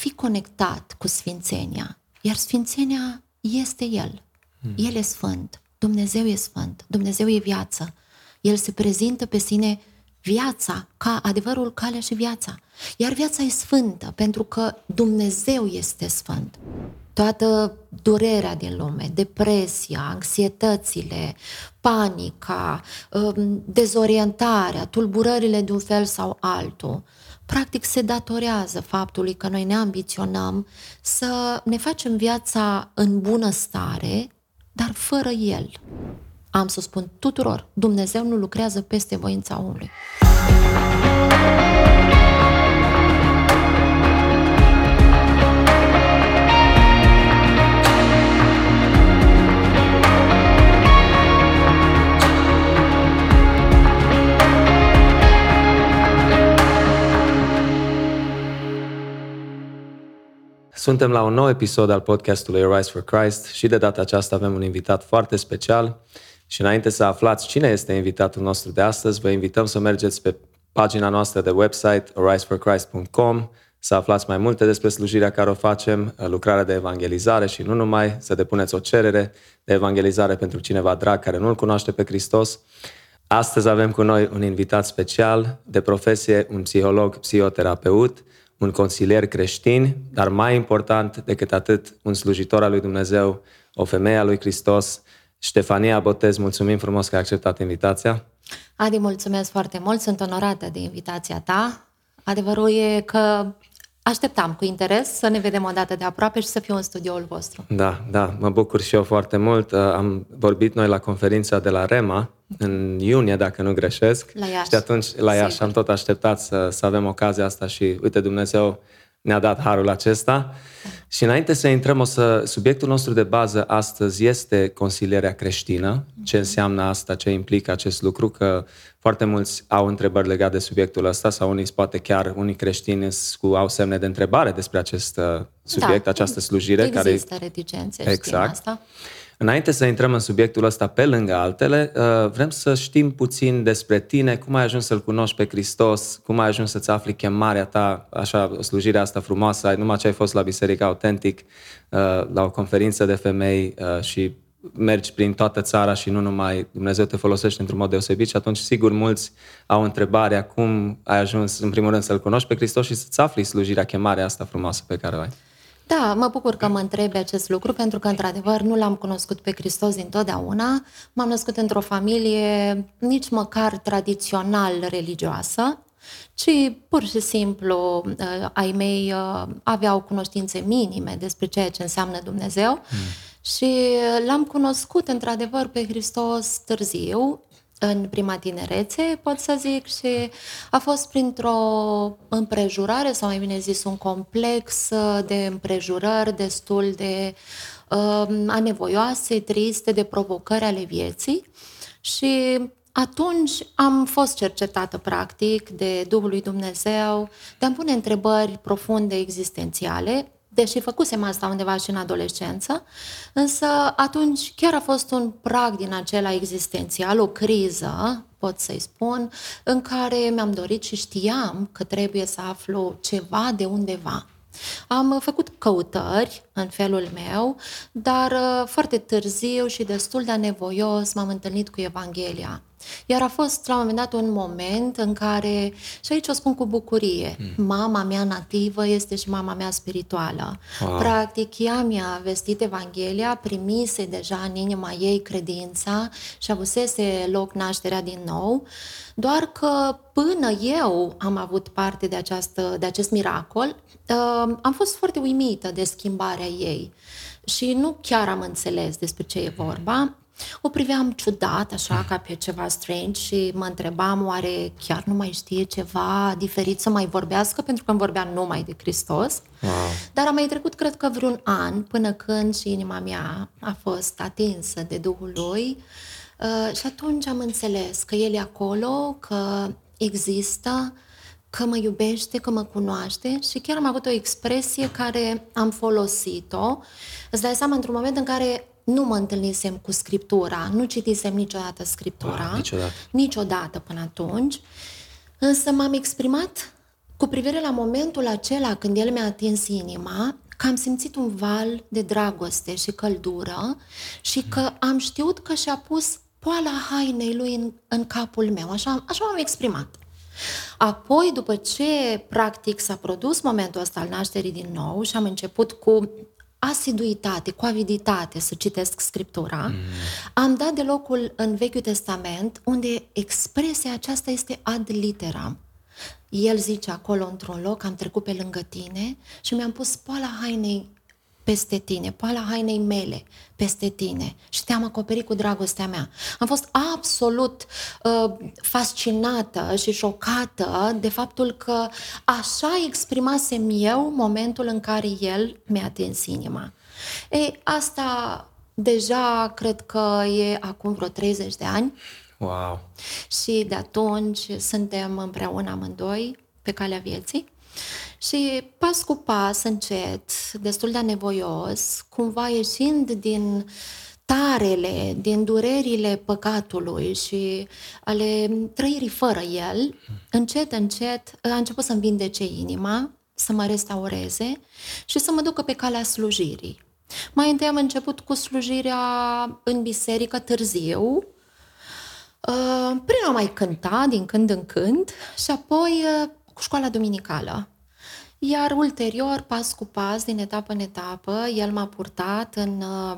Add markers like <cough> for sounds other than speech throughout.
fi conectat cu Sfințenia. Iar Sfințenia este El. Hmm. El e Sfânt. Dumnezeu e Sfânt. Dumnezeu e viață. El se prezintă pe sine viața ca adevărul, calea și viața. Iar viața e sfântă pentru că Dumnezeu este sfânt. Toată durerea din lume, depresia, anxietățile, panica, um, dezorientarea, tulburările de un fel sau altul, practic se datorează faptului că noi ne ambiționăm să ne facem viața în bună stare, dar fără El. Am să spun tuturor, Dumnezeu nu lucrează peste voința omului. Suntem la un nou episod al podcastului Rise for Christ și de data aceasta avem un invitat foarte special. Și înainte să aflați cine este invitatul nostru de astăzi, vă invităm să mergeți pe pagina noastră de website ariseforchrist.com să aflați mai multe despre slujirea care o facem, lucrarea de evangelizare și nu numai, să depuneți o cerere de evangelizare pentru cineva drag care nu-L cunoaște pe Hristos. Astăzi avem cu noi un invitat special, de profesie un psiholog psihoterapeut, un consilier creștin, dar mai important decât atât, un slujitor al lui Dumnezeu, o femeie a lui Hristos, Ștefania Botez, mulțumim frumos că ai acceptat invitația. Adi, mulțumesc foarte mult, sunt onorată de invitația ta. Adevărul e că așteptam cu interes să ne vedem o dată de aproape și să fiu în studioul vostru. Da, da, mă bucur și eu foarte mult. Uh, am vorbit noi la conferința de la REMA în iunie, dacă nu greșesc. La Iași. Și atunci la Iași Sigur. am tot așteptat să, să avem ocazia asta și uite, Dumnezeu ne-a dat harul acesta. Și înainte să intrăm, o să, subiectul nostru de bază astăzi este consilierea creștină. Ce înseamnă asta, ce implică acest lucru, că foarte mulți au întrebări legate de subiectul ăsta sau unii, poate chiar unii creștini cu, au semne de întrebare despre acest uh, subiect, da, această slujire. Există care... reticențe, exact. asta. Înainte să intrăm în subiectul ăsta pe lângă altele, uh, vrem să știm puțin despre tine, cum ai ajuns să-L cunoști pe Hristos, cum ai ajuns să-ți afli chemarea ta, așa, slujirea asta frumoasă, numai ce ai fost la Biserica Autentic, uh, la o conferință de femei uh, și mergi prin toată țara și nu numai Dumnezeu te folosește într-un mod deosebit și atunci sigur mulți au întrebarea cum ai ajuns în primul rând să-L cunoști pe Hristos și să-ți afli slujirea, chemarea asta frumoasă pe care o ai. Da, mă bucur că mă întrebi acest lucru, pentru că, într-adevăr, nu l-am cunoscut pe Hristos dintotdeauna. M-am născut într-o familie nici măcar tradițional religioasă, ci pur și simplu uh, ai mei uh, aveau cunoștințe minime despre ceea ce înseamnă Dumnezeu mm. Și l-am cunoscut, într-adevăr, pe Hristos târziu, în prima tinerețe, pot să zic, și a fost printr-o împrejurare, sau mai bine zis, un complex de împrejurări destul de uh, anevoioase, triste, de provocări ale vieții. Și atunci am fost cercetată practic de Duhul lui Dumnezeu, de a pune întrebări profunde existențiale, deși făcusem asta undeva și în adolescență, însă atunci chiar a fost un prag din acela existențial, o criză, pot să-i spun, în care mi-am dorit și știam că trebuie să aflu ceva de undeva. Am făcut căutări în felul meu, dar uh, foarte târziu și destul de nevoios m-am întâlnit cu Evanghelia. Iar a fost la un moment dat un moment în care, și aici o spun cu bucurie, mm. mama mea nativă este și mama mea spirituală. Wow. Practic, ea mi-a vestit Evanghelia, primise deja în inima ei credința și avusese loc nașterea din nou, doar că până eu am avut parte de, această, de acest miracol, uh, am fost foarte uimită de schimbarea ei și nu chiar am înțeles despre ce e vorba. O priveam ciudat, așa, ca pe ceva strange și mă întrebam oare chiar nu mai știe ceva diferit să mai vorbească, pentru că îmi vorbea numai de Hristos. Wow. Dar a mai trecut, cred că, vreun an până când și inima mea a fost atinsă de Duhul lui uh, și atunci am înțeles că El e acolo, că există, că mă iubește, că mă cunoaște și chiar am avut o expresie care am folosit-o. Îți dai seama într-un moment în care nu mă întâlnisem cu scriptura, nu citisem niciodată scriptura, wow, niciodată. niciodată până atunci, însă m-am exprimat cu privire la momentul acela când el mi-a atins inima, că am simțit un val de dragoste și căldură și că am știut că și-a pus poala hainei lui în, în capul meu. Așa, așa m-am exprimat. Apoi, după ce, practic, s-a produs momentul ăsta al nașterii din nou și am început cu asiduitate, cu aviditate să citesc Scriptura, mm. am dat de locul în Vechiul Testament unde expresia aceasta este ad literam. El zice acolo într-un loc, am trecut pe lângă tine și mi-am pus poala hainei peste tine, poala hainei mele peste tine și te-am acoperit cu dragostea mea. Am fost absolut uh, fascinată și șocată de faptul că așa exprimasem eu momentul în care el mi-a atins inima. Ei, asta deja cred că e acum vreo 30 de ani. Wow! Și de atunci suntem împreună amândoi pe calea vieții. Și pas cu pas, încet, destul de nevoios, cumva ieșind din tarele, din durerile păcatului și ale trăirii fără el, încet, încet a început să-mi vindece inima, să mă restaureze și să mă ducă pe calea slujirii. Mai întâi am început cu slujirea în biserică târziu, uh, prin a mai cânta din când în când și apoi uh, cu școala dominicală. Iar ulterior, pas cu pas, din etapă în etapă, el m-a purtat în uh,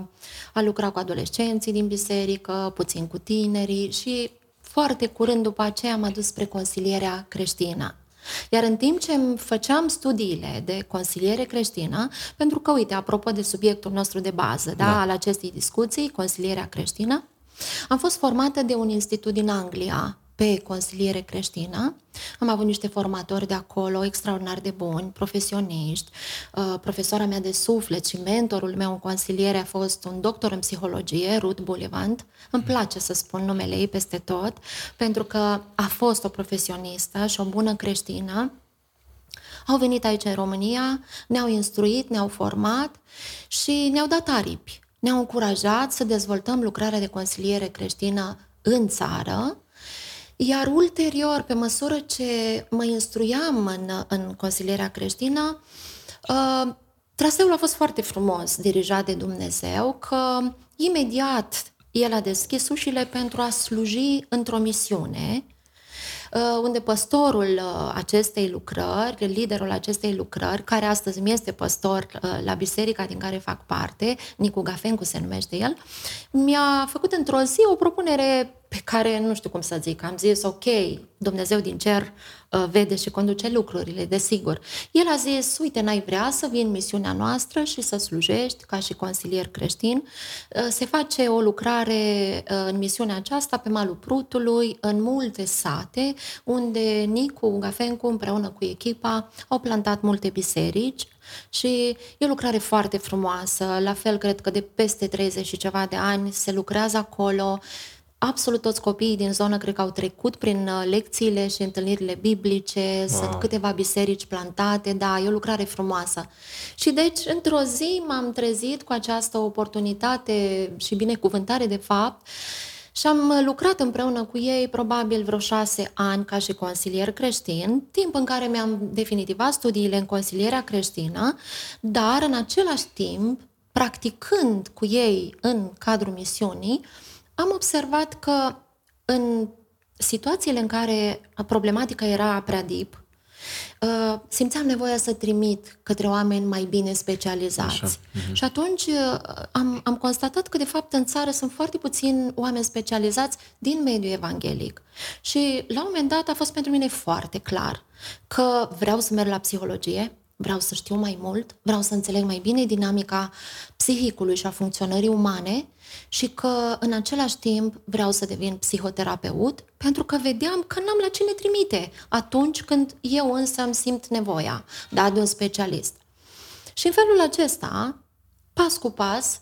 a lucra cu adolescenții din biserică, puțin cu tinerii și foarte curând după aceea m-a dus spre consilierea creștină. Iar în timp ce făceam studiile de consiliere creștină, pentru că, uite, apropo de subiectul nostru de bază, da, da al acestei discuții, consilierea creștină, am fost formată de un institut din Anglia, pe consiliere creștină. Am avut niște formatori de acolo extraordinar de buni, profesioniști. Uh, profesoara mea de suflet și mentorul meu în consiliere a fost un doctor în psihologie, Ruth Bullivant. Îmi place să spun numele ei peste tot, pentru că a fost o profesionistă și o bună creștină. Au venit aici în România, ne-au instruit, ne-au format și ne-au dat aripi. Ne-au încurajat să dezvoltăm lucrarea de consiliere creștină în țară iar ulterior, pe măsură ce mă instruiam în, în consilierea creștină, uh, traseul a fost foarte frumos dirijat de Dumnezeu, că imediat el a deschis ușile pentru a sluji într-o misiune, uh, unde păstorul uh, acestei lucrări, liderul acestei lucrări, care astăzi mi este păstor uh, la biserica din care fac parte, Nicu Gafencu se numește el, mi-a făcut într-o zi o propunere pe care nu știu cum să zic, am zis ok, Dumnezeu din cer uh, vede și conduce lucrurile, desigur. El a zis, uite, n-ai vrea să vii în misiunea noastră și să slujești ca și consilier creștin. Uh, se face o lucrare uh, în misiunea aceasta pe malul Prutului, în multe sate, unde Nicu Gafencu împreună cu echipa au plantat multe biserici și e o lucrare foarte frumoasă, la fel cred că de peste 30 și ceva de ani se lucrează acolo, absolut toți copiii din zonă cred că au trecut prin uh, lecțiile și întâlnirile biblice, wow. sunt câteva biserici plantate, da, e o lucrare frumoasă. Și deci, într-o zi m-am trezit cu această oportunitate și binecuvântare de fapt și am lucrat împreună cu ei probabil vreo șase ani ca și consilier creștin, timp în care mi-am definitivat studiile în consilierea creștină, dar în același timp, practicând cu ei în cadrul misiunii, am observat că în situațiile în care problematica era prea deep, uh, simțeam nevoia să trimit către oameni mai bine specializați. Așa. Uh-huh. Și atunci uh, am, am constatat că, de fapt, în țară sunt foarte puțini oameni specializați din mediul evanghelic. Și, la un moment dat, a fost pentru mine foarte clar că vreau să merg la psihologie, vreau să știu mai mult, vreau să înțeleg mai bine dinamica psihicului și a funcționării umane și că în același timp vreau să devin psihoterapeut pentru că vedeam că n-am la cine trimite atunci când eu însă îmi simt nevoia da, de un specialist. Și în felul acesta, pas cu pas,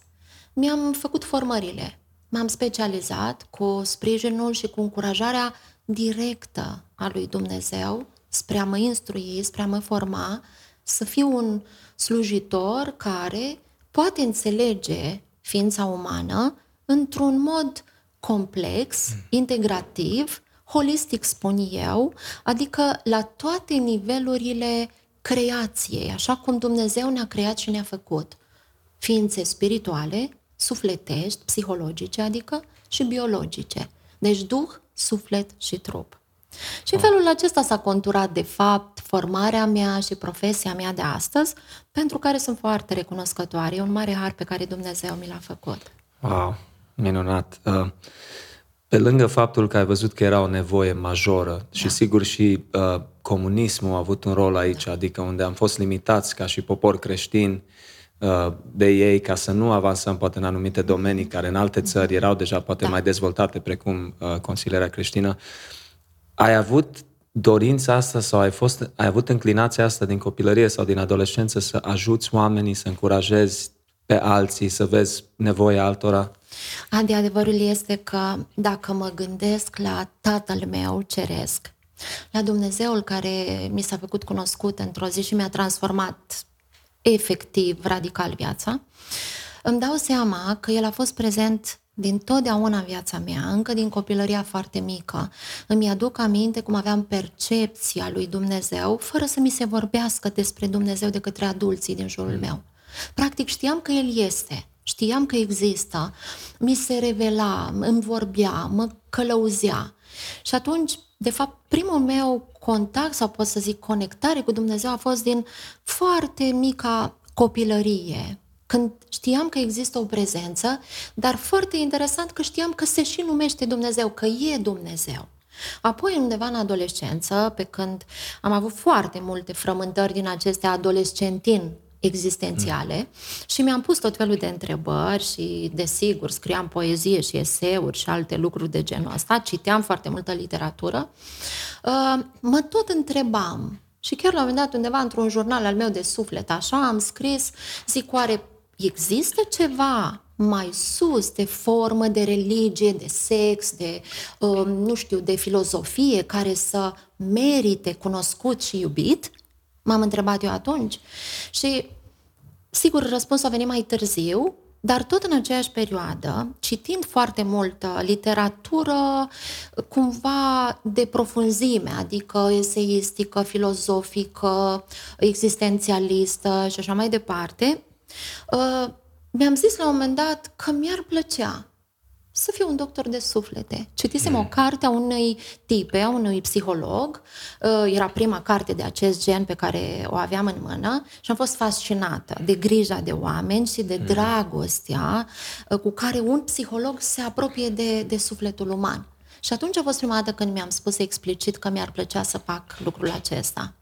mi-am făcut formările. M-am specializat cu sprijinul și cu încurajarea directă a lui Dumnezeu spre a mă instrui, spre a mă forma, să fiu un slujitor care poate înțelege ființa umană într-un mod complex, integrativ, holistic spun eu, adică la toate nivelurile creației, așa cum Dumnezeu ne-a creat și ne-a făcut. Ființe spirituale, sufletești, psihologice, adică și biologice. Deci duh, suflet și trup. Și în felul acesta s-a conturat, de fapt, formarea mea și profesia mea de astăzi, pentru care sunt foarte recunoscătoare. E un mare har pe care Dumnezeu mi l-a făcut. Wow, minunat! Uh, pe lângă faptul că ai văzut că era o nevoie majoră da. și sigur și uh, comunismul a avut un rol aici, da. adică unde am fost limitați ca și popor creștin uh, de ei ca să nu avansăm poate în anumite domenii care în alte țări erau deja poate da. mai dezvoltate, precum uh, consilierea creștină. Ai avut dorința asta sau ai, fost, ai avut înclinația asta din copilărie sau din adolescență să ajuți oamenii, să încurajezi pe alții, să vezi nevoia altora? Adi, adevărul este că dacă mă gândesc la Tatăl meu ceresc, la Dumnezeul care mi s-a făcut cunoscut într-o zi și mi-a transformat efectiv, radical viața, îmi dau seama că El a fost prezent din totdeauna în viața mea, încă din copilăria foarte mică. Îmi aduc aminte cum aveam percepția lui Dumnezeu, fără să mi se vorbească despre Dumnezeu de către adulții din jurul mm. meu. Practic știam că El este, știam că există, mi se revela, îmi vorbea, mă călăuzea. Și atunci, de fapt, primul meu contact, sau pot să zic conectare cu Dumnezeu, a fost din foarte mica copilărie, când știam că există o prezență, dar foarte interesant că știam că se și numește Dumnezeu, că e Dumnezeu. Apoi, undeva în adolescență, pe când am avut foarte multe frământări din acestea adolescentin existențiale mm. și mi-am pus tot felul de întrebări și, desigur, scriam poezie și eseuri și alte lucruri de genul ăsta, citeam foarte multă literatură, uh, mă tot întrebam și chiar la un moment dat, undeva într-un jurnal al meu de suflet, așa, am scris, zic, oare există ceva mai sus de formă de religie, de sex, de, uh, nu știu, de filozofie care să merite cunoscut și iubit? M-am întrebat eu atunci. Și, sigur, răspunsul a venit mai târziu, dar tot în aceeași perioadă, citind foarte multă literatură cumva de profunzime, adică eseistică, filozofică, existențialistă și așa mai departe, uh, mi-am zis la un moment dat că mi-ar plăcea să fiu un doctor de suflete. Citisem mm. o carte a unei tipe, a unui psiholog, uh, era prima carte de acest gen pe care o aveam în mână și am fost fascinată de grija de oameni și de mm. dragostea uh, cu care un psiholog se apropie de, de sufletul uman. Și atunci a fost prima dată când mi-am spus explicit că mi-ar plăcea să fac lucrul acesta.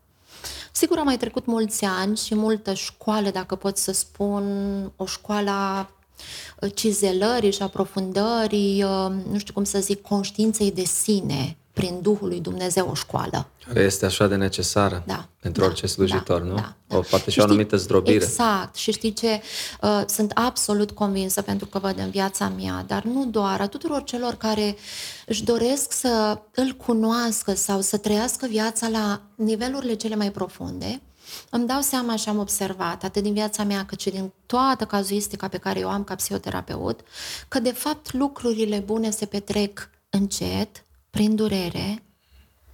Sigur, am mai trecut mulți ani și multă școală, dacă pot să spun, o școală a cizelării și aprofundării, uh, nu știu cum să zic, conștiinței de sine prin Duhul lui Dumnezeu o școală. Care este așa de necesară da, pentru da, orice slujitor, da, nu? Da, da. O, poate și o anumită zdrobire. Exact. Și știi ce? Uh, sunt absolut convinsă, pentru că văd în viața mea, dar nu doar, a tuturor celor care își doresc să îl cunoască sau să trăiască viața la nivelurile cele mai profunde, îmi dau seama și am observat, atât din viața mea, cât și din toată cazuistica pe care eu am ca psihoterapeut, că de fapt lucrurile bune se petrec încet, prin durere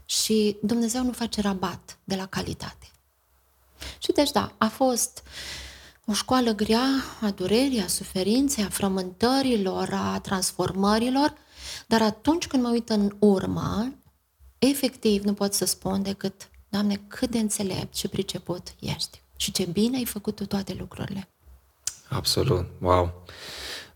și Dumnezeu nu face rabat de la calitate. Și deci da, a fost o școală grea a durerii, a suferinței, a frământărilor, a transformărilor, dar atunci când mă uit în urmă, efectiv nu pot să spun decât Doamne, cât de înțelept și priceput ești și ce bine ai făcut tu toate lucrurile. Absolut, wow!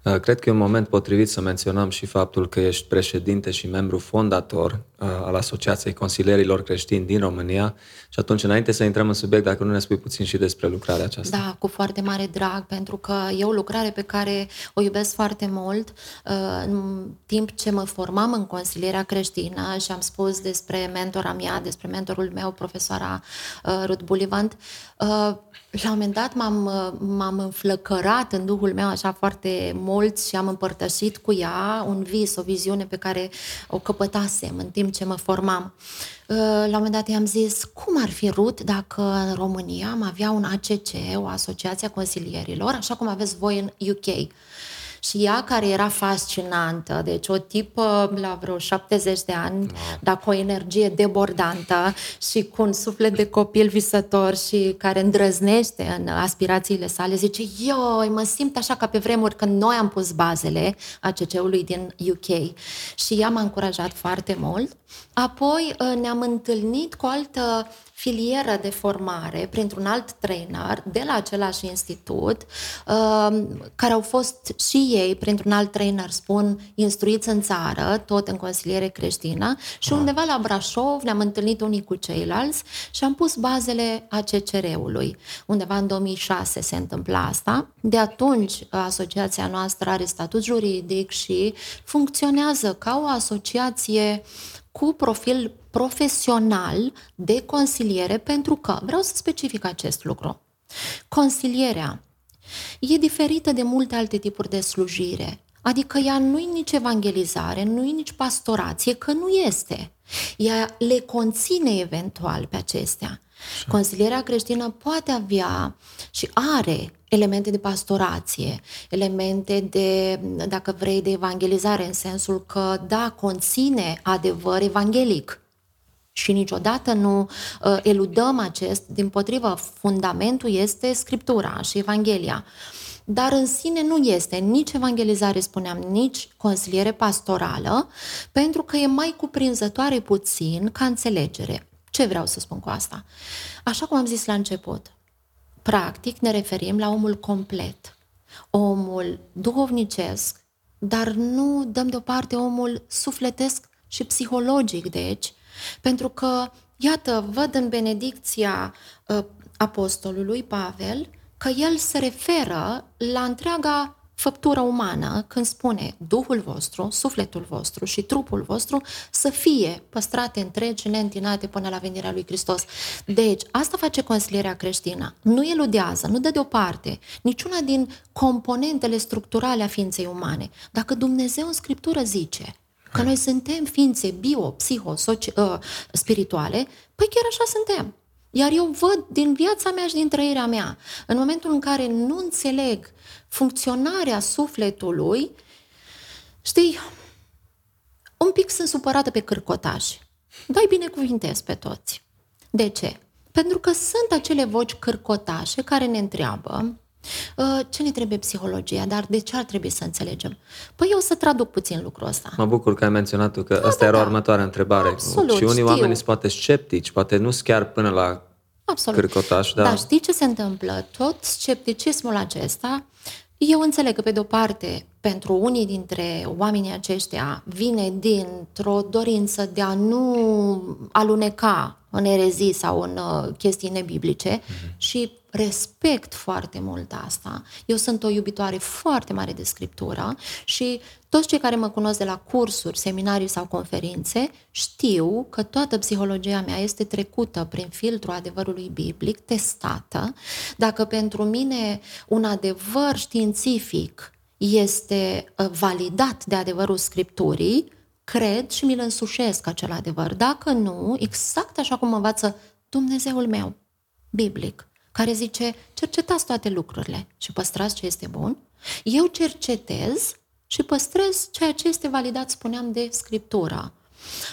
Uh, cred că e un moment potrivit să menționăm și faptul că ești președinte și membru fondator uh, al Asociației Consilierilor Creștini din România și atunci, înainte să intrăm în subiect, dacă nu ne spui puțin și despre lucrarea aceasta. Da, cu foarte mare drag, pentru că e o lucrare pe care o iubesc foarte mult. Uh, în timp ce mă formam în consilierea creștină și am spus despre mentora mea, despre mentorul meu, profesoara Ruth Bulivant, la un moment dat m-am, m-am înflăcărat în Duhul meu așa foarte mult și am împărtășit cu ea un vis, o viziune pe care o căpătasem în timp ce mă formam. Uh, la un moment dat i-am zis, cum ar fi rut dacă în România am avea un ACC, o Asociație a Consilierilor, așa cum aveți voi în UK. Și ea care era fascinantă, deci o tipă la vreo 70 de ani, wow. dar cu o energie debordantă și cu un suflet de copil visător și care îndrăznește în aspirațiile sale, zice, eu mă simt așa ca pe vremuri când noi am pus bazele ACC-ului din UK. Și ea m-a încurajat foarte mult. Apoi uh, ne-am întâlnit cu o altă filieră de formare printr-un alt trainer de la același institut, uh, care au fost și ei, printr-un alt trainer, spun, instruiți în țară, tot în consiliere creștină, și ah. undeva la Brașov ne-am întâlnit unii cu ceilalți și am pus bazele ACCR-ului. Undeva în 2006 se întâmpla asta. De atunci, asociația noastră are statut juridic și funcționează ca o asociație cu profil profesional de consiliere, pentru că, vreau să specific acest lucru, consilierea e diferită de multe alte tipuri de slujire. Adică ea nu-i nici evangelizare, nu-i nici pastorație, că nu este. Ea le conține eventual pe acestea. Consilierea creștină poate avea și are elemente de pastorație, elemente de, dacă vrei, de evangelizare, în sensul că, da, conține adevăr evanghelic. Și niciodată nu uh, eludăm acest, din potrivă, fundamentul este Scriptura și Evanghelia. Dar în sine nu este nici evangelizare, spuneam, nici consiliere pastorală, pentru că e mai cuprinzătoare puțin ca înțelegere. Ce vreau să spun cu asta? Așa cum am zis la început, practic ne referim la omul complet, omul duhovnicesc, dar nu dăm deoparte omul sufletesc și psihologic, deci, pentru că, iată, văd în benedicția uh, apostolului Pavel că el se referă la întreaga făptură umană când spune Duhul vostru, sufletul vostru și trupul vostru să fie păstrate întregi, neîntinate până la venirea lui Hristos. Deci, asta face consilierea creștină. Nu eludează, nu dă deoparte niciuna din componentele structurale a ființei umane. Dacă Dumnezeu în Scriptură zice că noi suntem ființe bio, psiho, soci, uh, spirituale, păi chiar așa suntem. Iar eu văd din viața mea și din trăirea mea, în momentul în care nu înțeleg funcționarea sufletului, știi, un pic sunt supărată pe cârcotași. Dai binecuvintez pe toți. De ce? Pentru că sunt acele voci cârcotașe care ne întreabă ă, ce ne trebuie psihologia, dar de ce ar trebui să înțelegem? Păi eu o să traduc puțin lucrul ăsta. Mă bucur că ai menționat că da, asta da, era da. următoarea întrebare. Absolut, și unii știu. oameni sunt poate sceptici, poate nu chiar până la Absolut. cârcotaș. Da. Dar știi ce se întâmplă? Tot scepticismul acesta eu înțeleg că, pe de-o parte, pentru unii dintre oamenii aceștia vine dintr-o dorință de a nu aluneca în erezii sau în uh, chestii nebiblice mm-hmm. și respect foarte mult asta. Eu sunt o iubitoare foarte mare de scriptură și toți cei care mă cunosc de la cursuri, seminarii sau conferințe știu că toată psihologia mea este trecută prin filtrul adevărului biblic, testată. Dacă pentru mine un adevăr științific este uh, validat de adevărul scripturii, cred și mi-l însușesc acel adevăr. Dacă nu, exact așa cum învață Dumnezeul meu, biblic, care zice, cercetați toate lucrurile și păstrați ce este bun, eu cercetez și păstrez ceea ce este validat, spuneam, de Scriptura.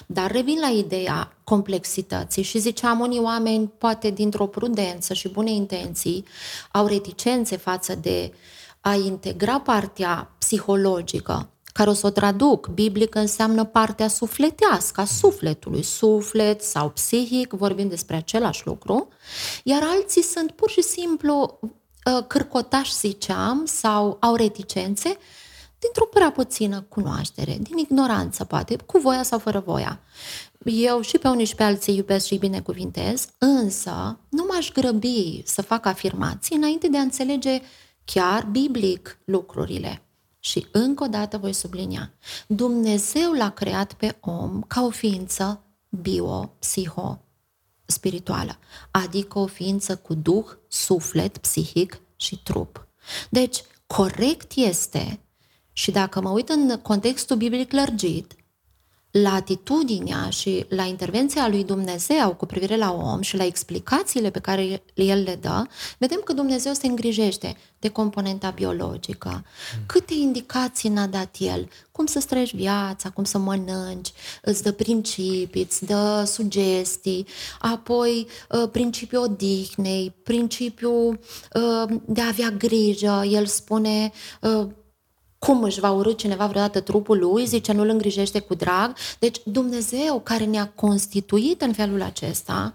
Dar revin la ideea complexității și ziceam, unii oameni, poate dintr-o prudență și bune intenții, au reticențe față de a integra partea psihologică care o să o traduc. Biblic înseamnă partea sufletească, a sufletului, suflet sau psihic, vorbim despre același lucru, iar alții sunt pur și simplu ă, cârcotași, ziceam, sau au reticențe, dintr-o prea puțină cunoaștere, din ignoranță, poate, cu voia sau fără voia. Eu și pe unii și pe alții iubesc și binecuvintez, însă nu m-aș grăbi să fac afirmații înainte de a înțelege chiar biblic lucrurile. Și încă o dată voi sublinia, Dumnezeu l-a creat pe om ca o ființă bio-psiho spirituală, adică o ființă cu duh, suflet, psihic și trup. Deci, corect este, și dacă mă uit în contextul biblic lărgit, la atitudinea și la intervenția lui Dumnezeu cu privire la om și la explicațiile pe care el le dă, vedem că Dumnezeu se îngrijește de componenta biologică. Câte indicații n-a dat el? Cum să străiești viața, cum să mănânci, îți dă principii, îți dă sugestii, apoi uh, principiul odihnei, principiul uh, de a avea grijă. El spune uh, cum își va urâ cineva vreodată trupul lui, zice, nu-l îngrijește cu drag. Deci Dumnezeu care ne-a constituit în felul acesta,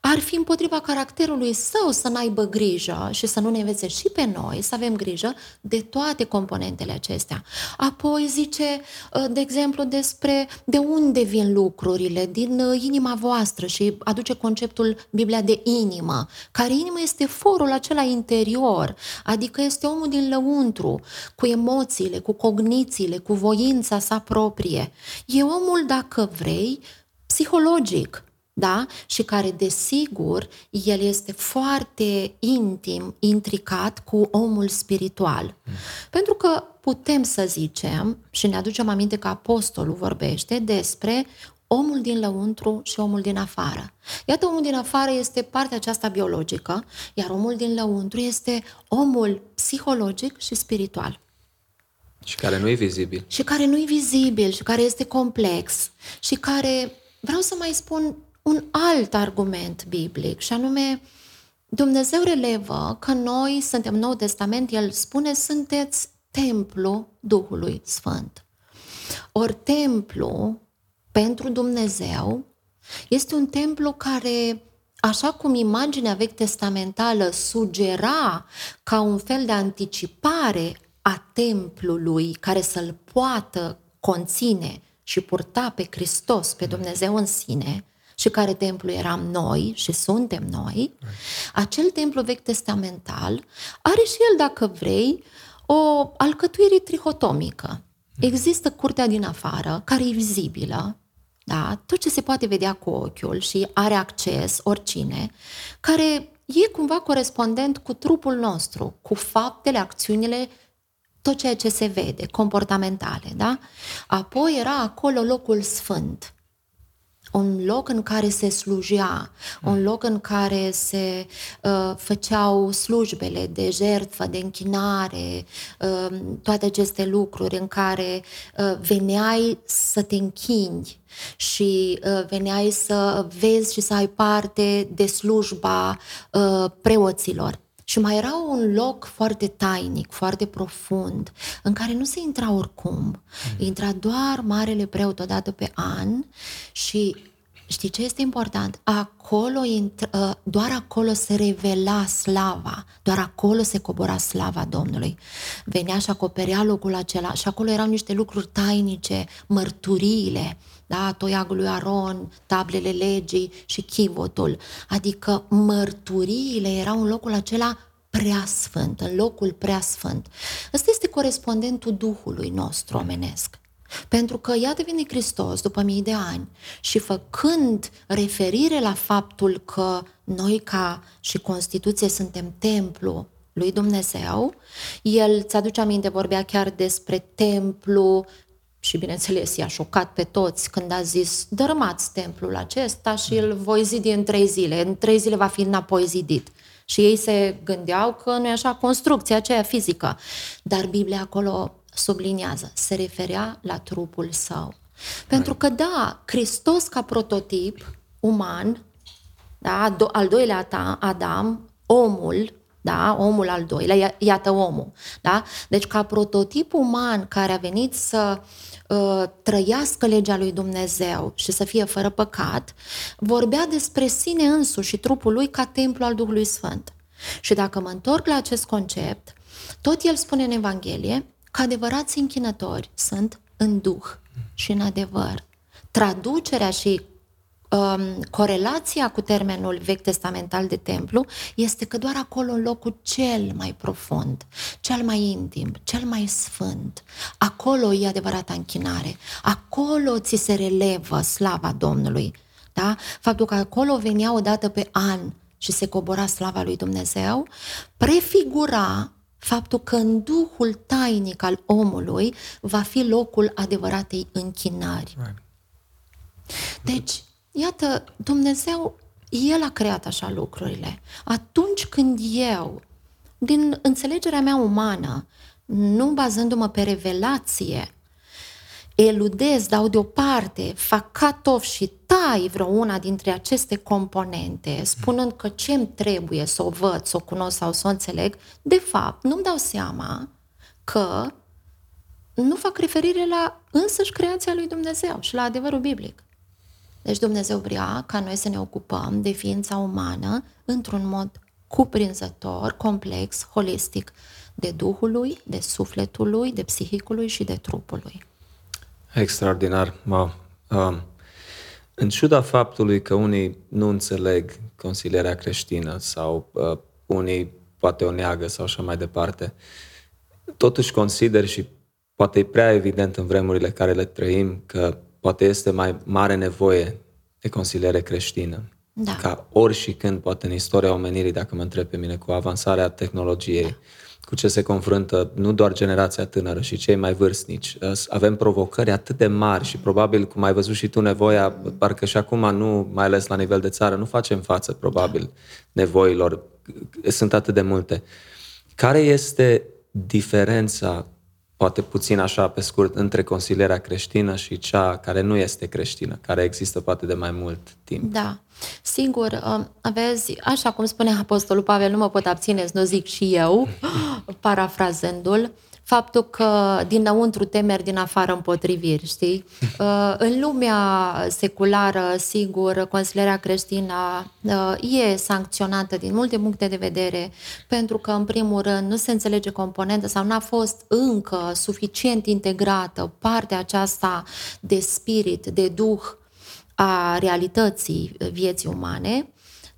ar fi împotriva caracterului său să n-aibă grijă și să nu ne învețe și pe noi să avem grijă de toate componentele acestea. Apoi zice, uh, de exemplu, despre de unde vin lucrurile, din uh, inima voastră și aduce conceptul Biblia de inimă, care inimă este forul acela interior, adică este omul din lăuntru, cu emoțiile, cu cognițiile, cu voința sa proprie. E omul, dacă vrei, psihologic, da? și care, desigur, el este foarte intim, intricat cu omul spiritual. Mm. Pentru că putem să zicem, și ne aducem aminte că apostolul vorbește despre omul din lăuntru și omul din afară. Iată, omul din afară este partea aceasta biologică, iar omul din lăuntru este omul psihologic și spiritual. Și care nu e vizibil. Și care nu e vizibil, și care este complex, și care, vreau să mai spun, un alt argument biblic și anume Dumnezeu relevă că noi suntem Nou Testament, El spune sunteți templu Duhului Sfânt. Ori templu pentru Dumnezeu este un templu care Așa cum imaginea vechi testamentală sugera ca un fel de anticipare a templului care să-l poată conține și purta pe Hristos, pe Dumnezeu în sine, și care templu eram noi și suntem noi, acel templu vechi testamental are și el, dacă vrei, o alcătuire trihotomică. Există curtea din afară, care e vizibilă, da? tot ce se poate vedea cu ochiul și are acces oricine, care e cumva corespondent cu trupul nostru, cu faptele, acțiunile, tot ceea ce se vede, comportamentale. Da? Apoi era acolo locul sfânt, un loc în care se slujea, un loc în care se uh, făceau slujbele de jertfă, de închinare, uh, toate aceste lucruri în care uh, veneai să te închini și uh, veneai să vezi și să ai parte de slujba uh, preoților. Și mai era un loc foarte tainic, foarte profund, în care nu se intra oricum. Mm. Intra doar marele preot odată pe an și știi ce este important? Acolo, ă, doar acolo se revela slava, doar acolo se cobora slava Domnului. Venea și acoperea locul acela și acolo erau niște lucruri tainice, mărturiile, da, toiagul lui Aron, tablele legii și chivotul. Adică mărturiile erau în locul acela preasfânt, în locul preasfânt. Ăsta este corespondentul Duhului nostru omenesc. Pentru că iată vine Hristos după mii de ani și făcând referire la faptul că noi ca și Constituție suntem templu lui Dumnezeu, el, ți-aduce aminte, vorbea chiar despre templu și bineînțeles i-a șocat pe toți când a zis dărâmați templul acesta și îl voi zidi în trei zile, în trei zile va fi înapoi zidit. Și ei se gândeau că nu e așa construcția aceea fizică. Dar Biblia acolo subliniază, se referea la trupul său. Pentru că, da, Hristos ca prototip uman, da, al doilea Adam, omul, da, omul al doilea, iată omul, da? Deci ca prototip uman care a venit să uh, trăiască legea lui Dumnezeu și să fie fără păcat, vorbea despre sine însuși și trupul lui ca templu al Duhului Sfânt. Și dacă mă întorc la acest concept, tot el spune în Evanghelie că adevărați închinători sunt în duh și în adevăr. Traducerea și um, corelația cu termenul vechi testamental de templu este că doar acolo, în locul cel mai profund, cel mai intim, cel mai sfânt, acolo e adevărata închinare, acolo ți se relevă slava Domnului. Da? Faptul că acolo venea o dată pe an și se cobora slava lui Dumnezeu, prefigura faptul că în duhul tainic al omului va fi locul adevăratei închinări. Deci, iată, Dumnezeu, El a creat așa lucrurile. Atunci când eu, din înțelegerea mea umană, nu bazându-mă pe revelație, eludez, dau deoparte, fac cut-off și tai vreo una dintre aceste componente, spunând că ce îmi trebuie să o văd, să o cunosc sau să o înțeleg, de fapt, nu-mi dau seama că nu fac referire la însăși creația lui Dumnezeu și la adevărul biblic. Deci Dumnezeu vrea ca noi să ne ocupăm de ființa umană într-un mod cuprinzător, complex, holistic, de Duhului, de sufletului, de psihicului și de trupului. Extraordinar. Wow. Um, în ciuda faptului că unii nu înțeleg consilierea creștină sau uh, unii poate o neagă sau așa mai departe, totuși consider și poate e prea evident în vremurile care le trăim că poate este mai mare nevoie de consiliere creștină. Da. Ca ori și când, poate în istoria omenirii, dacă mă întreb pe mine, cu avansarea tehnologiei, da cu ce se confruntă nu doar generația tânără și cei mai vârstnici. Avem provocări atât de mari și probabil, cum ai văzut și tu, nevoia, parcă și acum nu, mai ales la nivel de țară, nu facem față, probabil, nevoilor. Sunt atât de multe. Care este diferența poate puțin așa pe scurt, între consilierea creștină și cea care nu este creștină, care există poate de mai mult timp. Da, sigur, um, aveți, așa cum spune Apostolul Pavel, nu mă pot abține să nu zic și eu, <gasps> parafrazându-l, faptul că dinăuntru temeri, din afară împotriviri, știi? <laughs> Uh, în lumea seculară, sigur, consilierea creștină uh, e sancționată din multe puncte de vedere, pentru că, în primul rând, nu se înțelege componentă sau n-a fost încă suficient integrată partea aceasta de spirit, de duh a realității vieții umane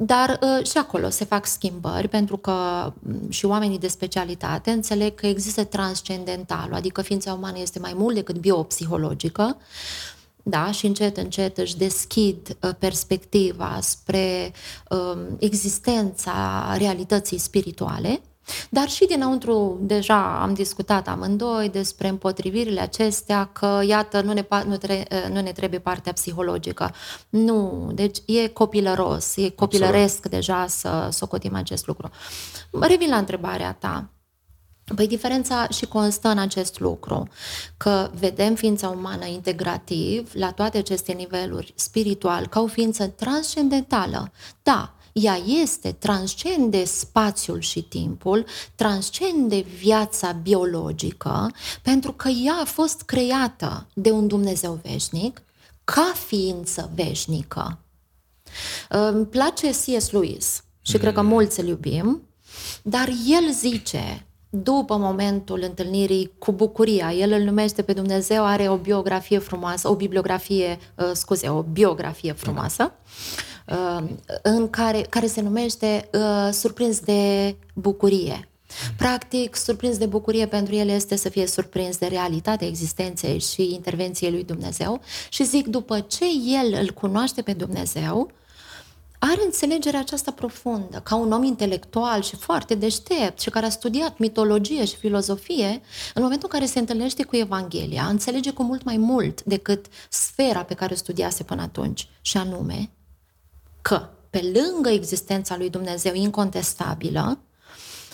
dar uh, și acolo se fac schimbări pentru că mm, și oamenii de specialitate înțeleg că există transcendentalul, adică ființa umană este mai mult decât biopsihologică, da, și încet, încet își deschid uh, perspectiva spre um, existența realității spirituale dar și dinăuntru, deja am discutat amândoi despre împotrivirile acestea, că iată, nu ne, nu, tre, nu ne trebuie partea psihologică. Nu, deci e copilăros, e copilăresc Absolut. deja să socotim acest lucru. Revin la întrebarea ta. Păi diferența și constă în acest lucru, că vedem ființa umană integrativ la toate aceste niveluri spiritual ca o ființă transcendentală. Da, ea este, transcende spațiul și timpul, transcende viața biologică, pentru că ea a fost creată de un Dumnezeu veșnic, ca ființă veșnică. Îmi place C.S. Lewis și mm. cred că mm. mulți îl iubim, dar el zice, după momentul întâlnirii cu bucuria, el îl numește pe Dumnezeu, are o biografie frumoasă, o bibliografie, uh, scuze, o biografie frumoasă. Mm Uh, în care, care se numește uh, Surprins de bucurie. Practic, surprins de bucurie pentru el este să fie surprins de realitatea existenței și intervenției lui Dumnezeu și zic, după ce el îl cunoaște pe Dumnezeu, are înțelegerea aceasta profundă, ca un om intelectual și foarte deștept și care a studiat mitologie și filozofie, în momentul în care se întâlnește cu Evanghelia, înțelege cu mult mai mult decât sfera pe care o studiase până atunci, și anume că, pe lângă existența lui Dumnezeu incontestabilă,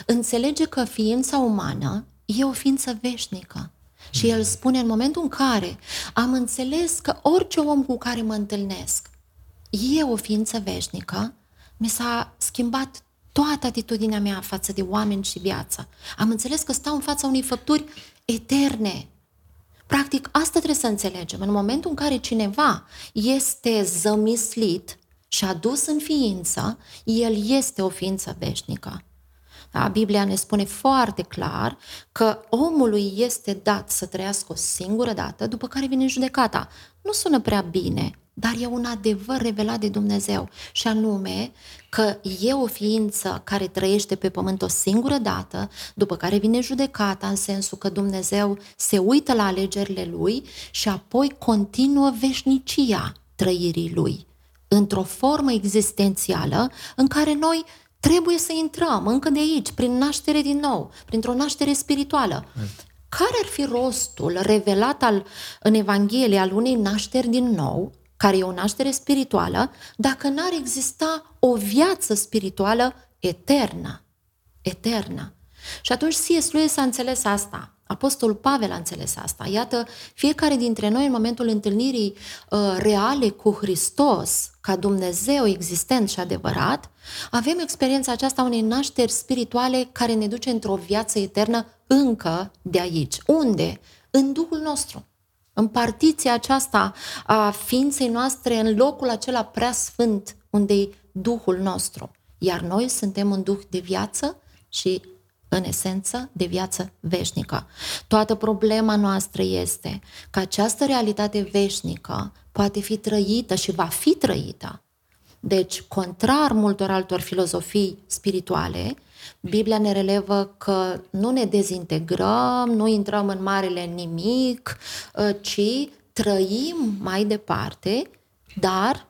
înțelege că ființa umană e o ființă veșnică. Și el spune în momentul în care am înțeles că orice om cu care mă întâlnesc e o ființă veșnică, mi s-a schimbat toată atitudinea mea față de oameni și viață. Am înțeles că stau în fața unei făpturi eterne. Practic, asta trebuie să înțelegem. În momentul în care cineva este zămislit și adus în ființă, el este o ființă veșnică. Da? Biblia ne spune foarte clar că omului este dat să trăiască o singură dată, după care vine judecata. Nu sună prea bine, dar e un adevăr revelat de Dumnezeu, și anume că e o ființă care trăiește pe pământ o singură dată, după care vine judecata, în sensul că Dumnezeu se uită la alegerile lui și apoi continuă veșnicia trăirii lui într-o formă existențială în care noi trebuie să intrăm încă de aici, prin naștere din nou, printr-o naștere spirituală. Care ar fi rostul revelat al, în Evanghelie al unei nașteri din nou care e o naștere spirituală, dacă n-ar exista o viață spirituală eternă. Eternă. Și atunci C.S. Lewis a înțeles asta. Apostolul Pavel a înțeles asta. Iată, fiecare dintre noi în momentul întâlnirii uh, reale cu Hristos, ca Dumnezeu existent și adevărat, avem experiența aceasta unei nașteri spirituale care ne duce într-o viață eternă încă de aici. Unde? În Duhul nostru. În partiția aceasta a ființei noastre, în locul acela prea sfânt, unde e Duhul nostru. Iar noi suntem un Duh de viață și în esență, de viață veșnică. Toată problema noastră este că această realitate veșnică poate fi trăită și va fi trăită. Deci, contrar multor altor filozofii spirituale, Biblia ne relevă că nu ne dezintegrăm, nu intrăm în marele nimic, ă, ci trăim mai departe, dar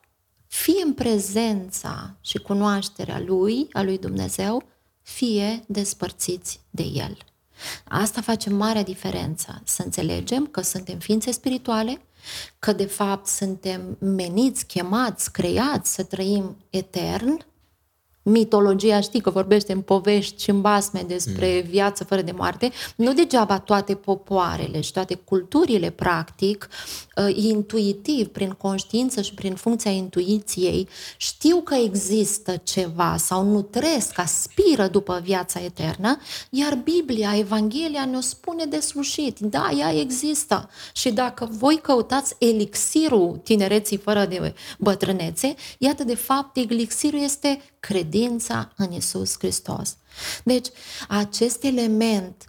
fie în prezența și cunoașterea Lui, a Lui Dumnezeu, fie despărțiți de El. Asta face marea diferență, să înțelegem că suntem ființe spirituale, că de fapt suntem meniți, chemați, creați să trăim etern mitologia știi că vorbește în povești și în basme despre mm. viață fără de moarte, nu degeaba toate popoarele și toate culturile, practic, uh, intuitiv, prin conștiință și prin funcția intuiției, știu că există ceva sau nutresc, aspiră după viața eternă, iar Biblia, Evanghelia ne-o spune de slușit. Da, ea există. Și dacă voi căutați elixirul tinereții fără de bătrânețe, iată, de fapt, elixirul este credința în Isus Hristos. Deci, acest element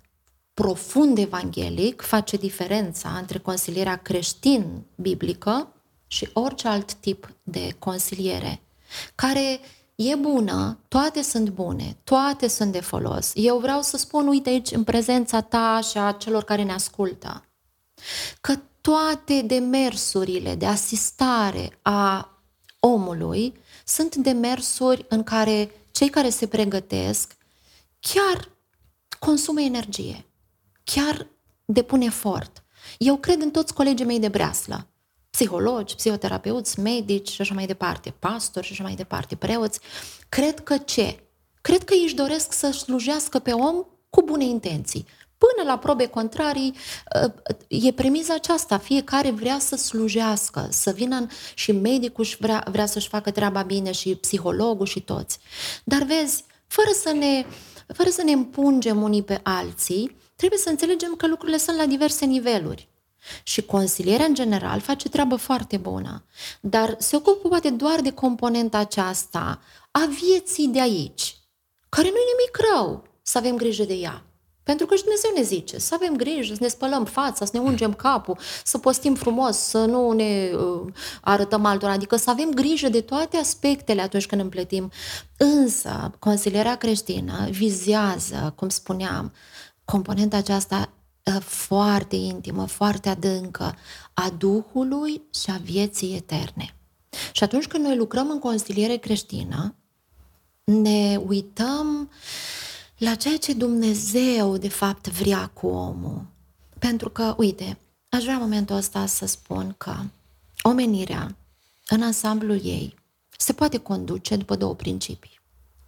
profund evanghelic face diferența între consilierea creștin-biblică și orice alt tip de consiliere, care e bună, toate sunt bune, toate sunt de folos. Eu vreau să spun, uite aici, în prezența ta și a celor care ne ascultă, că toate demersurile de asistare a omului sunt demersuri în care cei care se pregătesc chiar consumă energie, chiar depun efort. Eu cred în toți colegii mei de breaslă, psihologi, psihoterapeuți, medici și așa mai departe, pastori și așa mai departe, preoți. Cred că ce? Cred că își doresc să slujească pe om cu bune intenții. Până la probe contrarii, ă, e premiza aceasta. Fiecare vrea să slujească, să vină și medicul vrea, vrea să-și facă treaba bine și psihologul și toți. Dar vezi, fără să ne, fără să ne împungem unii pe alții, trebuie să înțelegem că lucrurile sunt la diverse niveluri. Și consilierea în general face treabă foarte bună, dar se ocupă poate doar de componenta aceasta a vieții de aici, care nu e nimic rău să avem grijă de ea. Pentru că și Dumnezeu ne zice să avem grijă, să ne spălăm fața, să ne ungem capul, să postim frumos, să nu ne uh, arătăm altora, adică să avem grijă de toate aspectele atunci când împletim. Însă, consilierea creștină vizează, cum spuneam, componenta aceasta uh, foarte intimă, foarte adâncă a Duhului și a vieții eterne. Și atunci când noi lucrăm în consiliere creștină, ne uităm uh, la ceea ce Dumnezeu, de fapt, vrea cu omul. Pentru că, uite, aș vrea în momentul ăsta să spun că omenirea, în ansamblul ei, se poate conduce după două principii.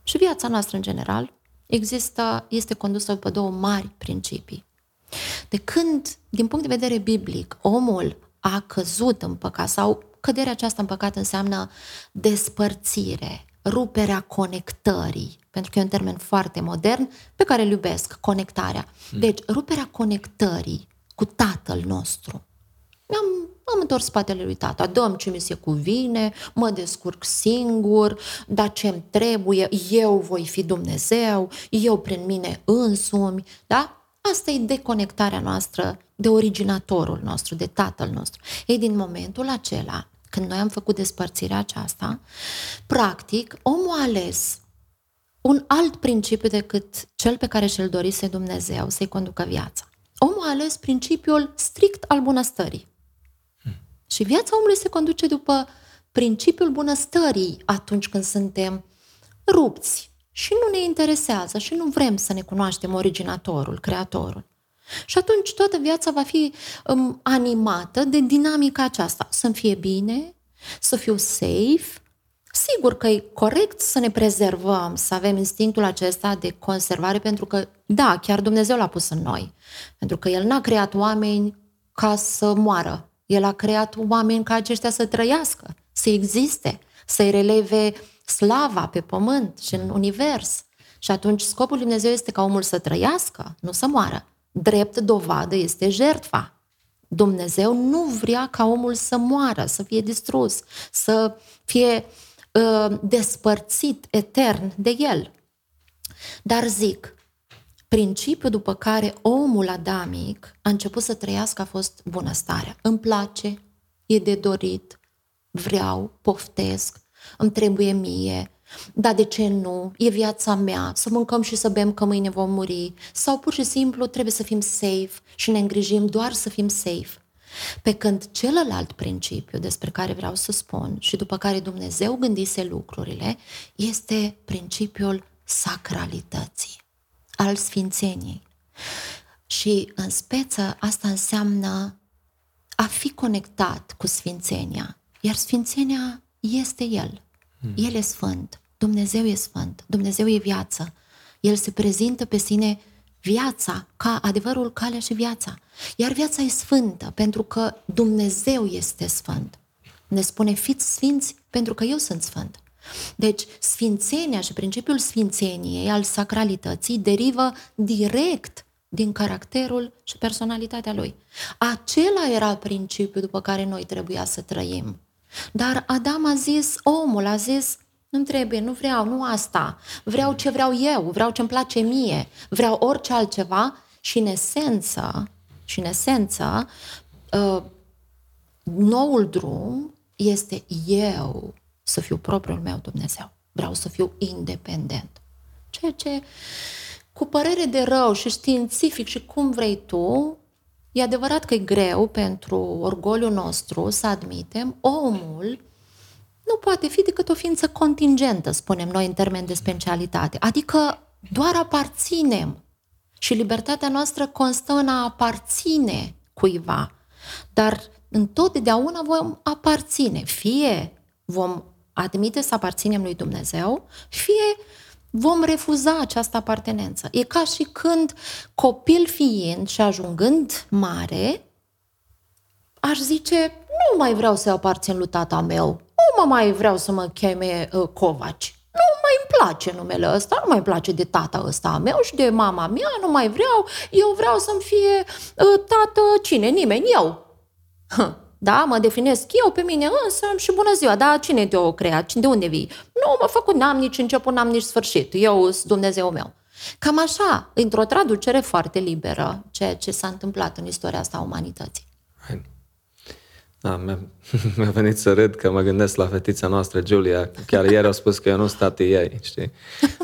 Și viața noastră, în general, există, este condusă după două mari principii. De când, din punct de vedere biblic, omul a căzut în păcat sau căderea aceasta în păcat înseamnă despărțire, ruperea conectării, pentru că e un termen foarte modern pe care îl iubesc, conectarea. Hmm. Deci, ruperea conectării cu Tatăl nostru. Am, am întors spatele lui tata, dăm ce mi se cuvine, mă descurc singur, dar ce-mi trebuie, eu voi fi Dumnezeu, eu prin mine însumi, da? Asta e deconectarea noastră de originatorul nostru, de tatăl nostru. Ei, din momentul acela, când noi am făcut despărțirea aceasta, practic, omul a ales un alt principiu decât cel pe care și-l dorise Dumnezeu să-i conducă viața. Omul a ales principiul strict al bunăstării. Hmm. Și viața omului se conduce după principiul bunăstării atunci când suntem rupți și nu ne interesează și nu vrem să ne cunoaștem originatorul, creatorul. Și atunci toată viața va fi um, animată de dinamica aceasta. Să-mi fie bine, să fiu safe. Sigur că e corect să ne prezervăm, să avem instinctul acesta de conservare, pentru că, da, chiar Dumnezeu l-a pus în noi. Pentru că El n-a creat oameni ca să moară. El a creat oameni ca aceștia să trăiască, să existe, să-i releve slava pe pământ și în univers. Și atunci scopul lui Dumnezeu este ca omul să trăiască, nu să moară. Drept dovadă este jertfa. Dumnezeu nu vrea ca omul să moară, să fie distrus, să fie uh, despărțit etern de el. Dar zic, principiul după care omul adamic a început să trăiască a fost bunăstarea. Îmi place, e de dorit, vreau, poftesc, îmi trebuie mie, dar de ce nu? E viața mea, să mâncăm și să bem că mâine vom muri. Sau pur și simplu trebuie să fim safe și ne îngrijim doar să fim safe. Pe când celălalt principiu despre care vreau să spun și după care Dumnezeu gândise lucrurile este principiul sacralității, al sfințeniei. Și în speță asta înseamnă a fi conectat cu sfințenia, iar sfințenia este El. El e sfânt. Dumnezeu e sfânt, Dumnezeu e viață. El se prezintă pe sine viața, ca adevărul, calea și viața. Iar viața e sfântă, pentru că Dumnezeu este sfânt. Ne spune, fiți sfinți pentru că eu sunt sfânt. Deci, sfințenia și principiul sfințeniei, al sacralității, derivă direct din caracterul și personalitatea lui. Acela era principiul după care noi trebuia să trăim. Dar Adam a zis, omul a zis, nu trebuie, nu vreau, nu asta. Vreau ce vreau eu, vreau ce îmi place mie, vreau orice altceva și în esență, și în esență, uh, noul drum este eu să fiu propriul meu Dumnezeu. Vreau să fiu independent. Ceea ce, cu părere de rău și științific și cum vrei tu, e adevărat că e greu pentru orgoliul nostru să admitem, omul nu poate fi decât o ființă contingentă, spunem noi în termen de specialitate. Adică doar aparținem. Și libertatea noastră constă în a aparține cuiva. Dar întotdeauna vom aparține. Fie vom admite să aparținem lui Dumnezeu, fie vom refuza această apartenență. E ca și când copil fiind și ajungând mare, aș zice, nu mai vreau să aparțin lui tata meu, nu mă mai vreau să mă cheme uh, Covaci. Nu mai îmi place numele ăsta, nu mai place de tata ăsta a meu și de mama mea, nu mai vreau. Eu vreau să-mi fie uh, tată cine? Nimeni, eu. Da, mă definesc eu pe mine însă și bună ziua, da, cine te-o creat? De unde vii? Nu mă făcut, n-am nici început, n-am nici sfârșit. Eu sunt Dumnezeu meu. Cam așa, într-o traducere foarte liberă, ceea ce s-a întâmplat în istoria asta a umanității. Da, mi-a, <laughs> mi-a venit să râd că mă gândesc la fetița noastră, Julia. Chiar ieri au spus că eu nu sunt tati ei, știi?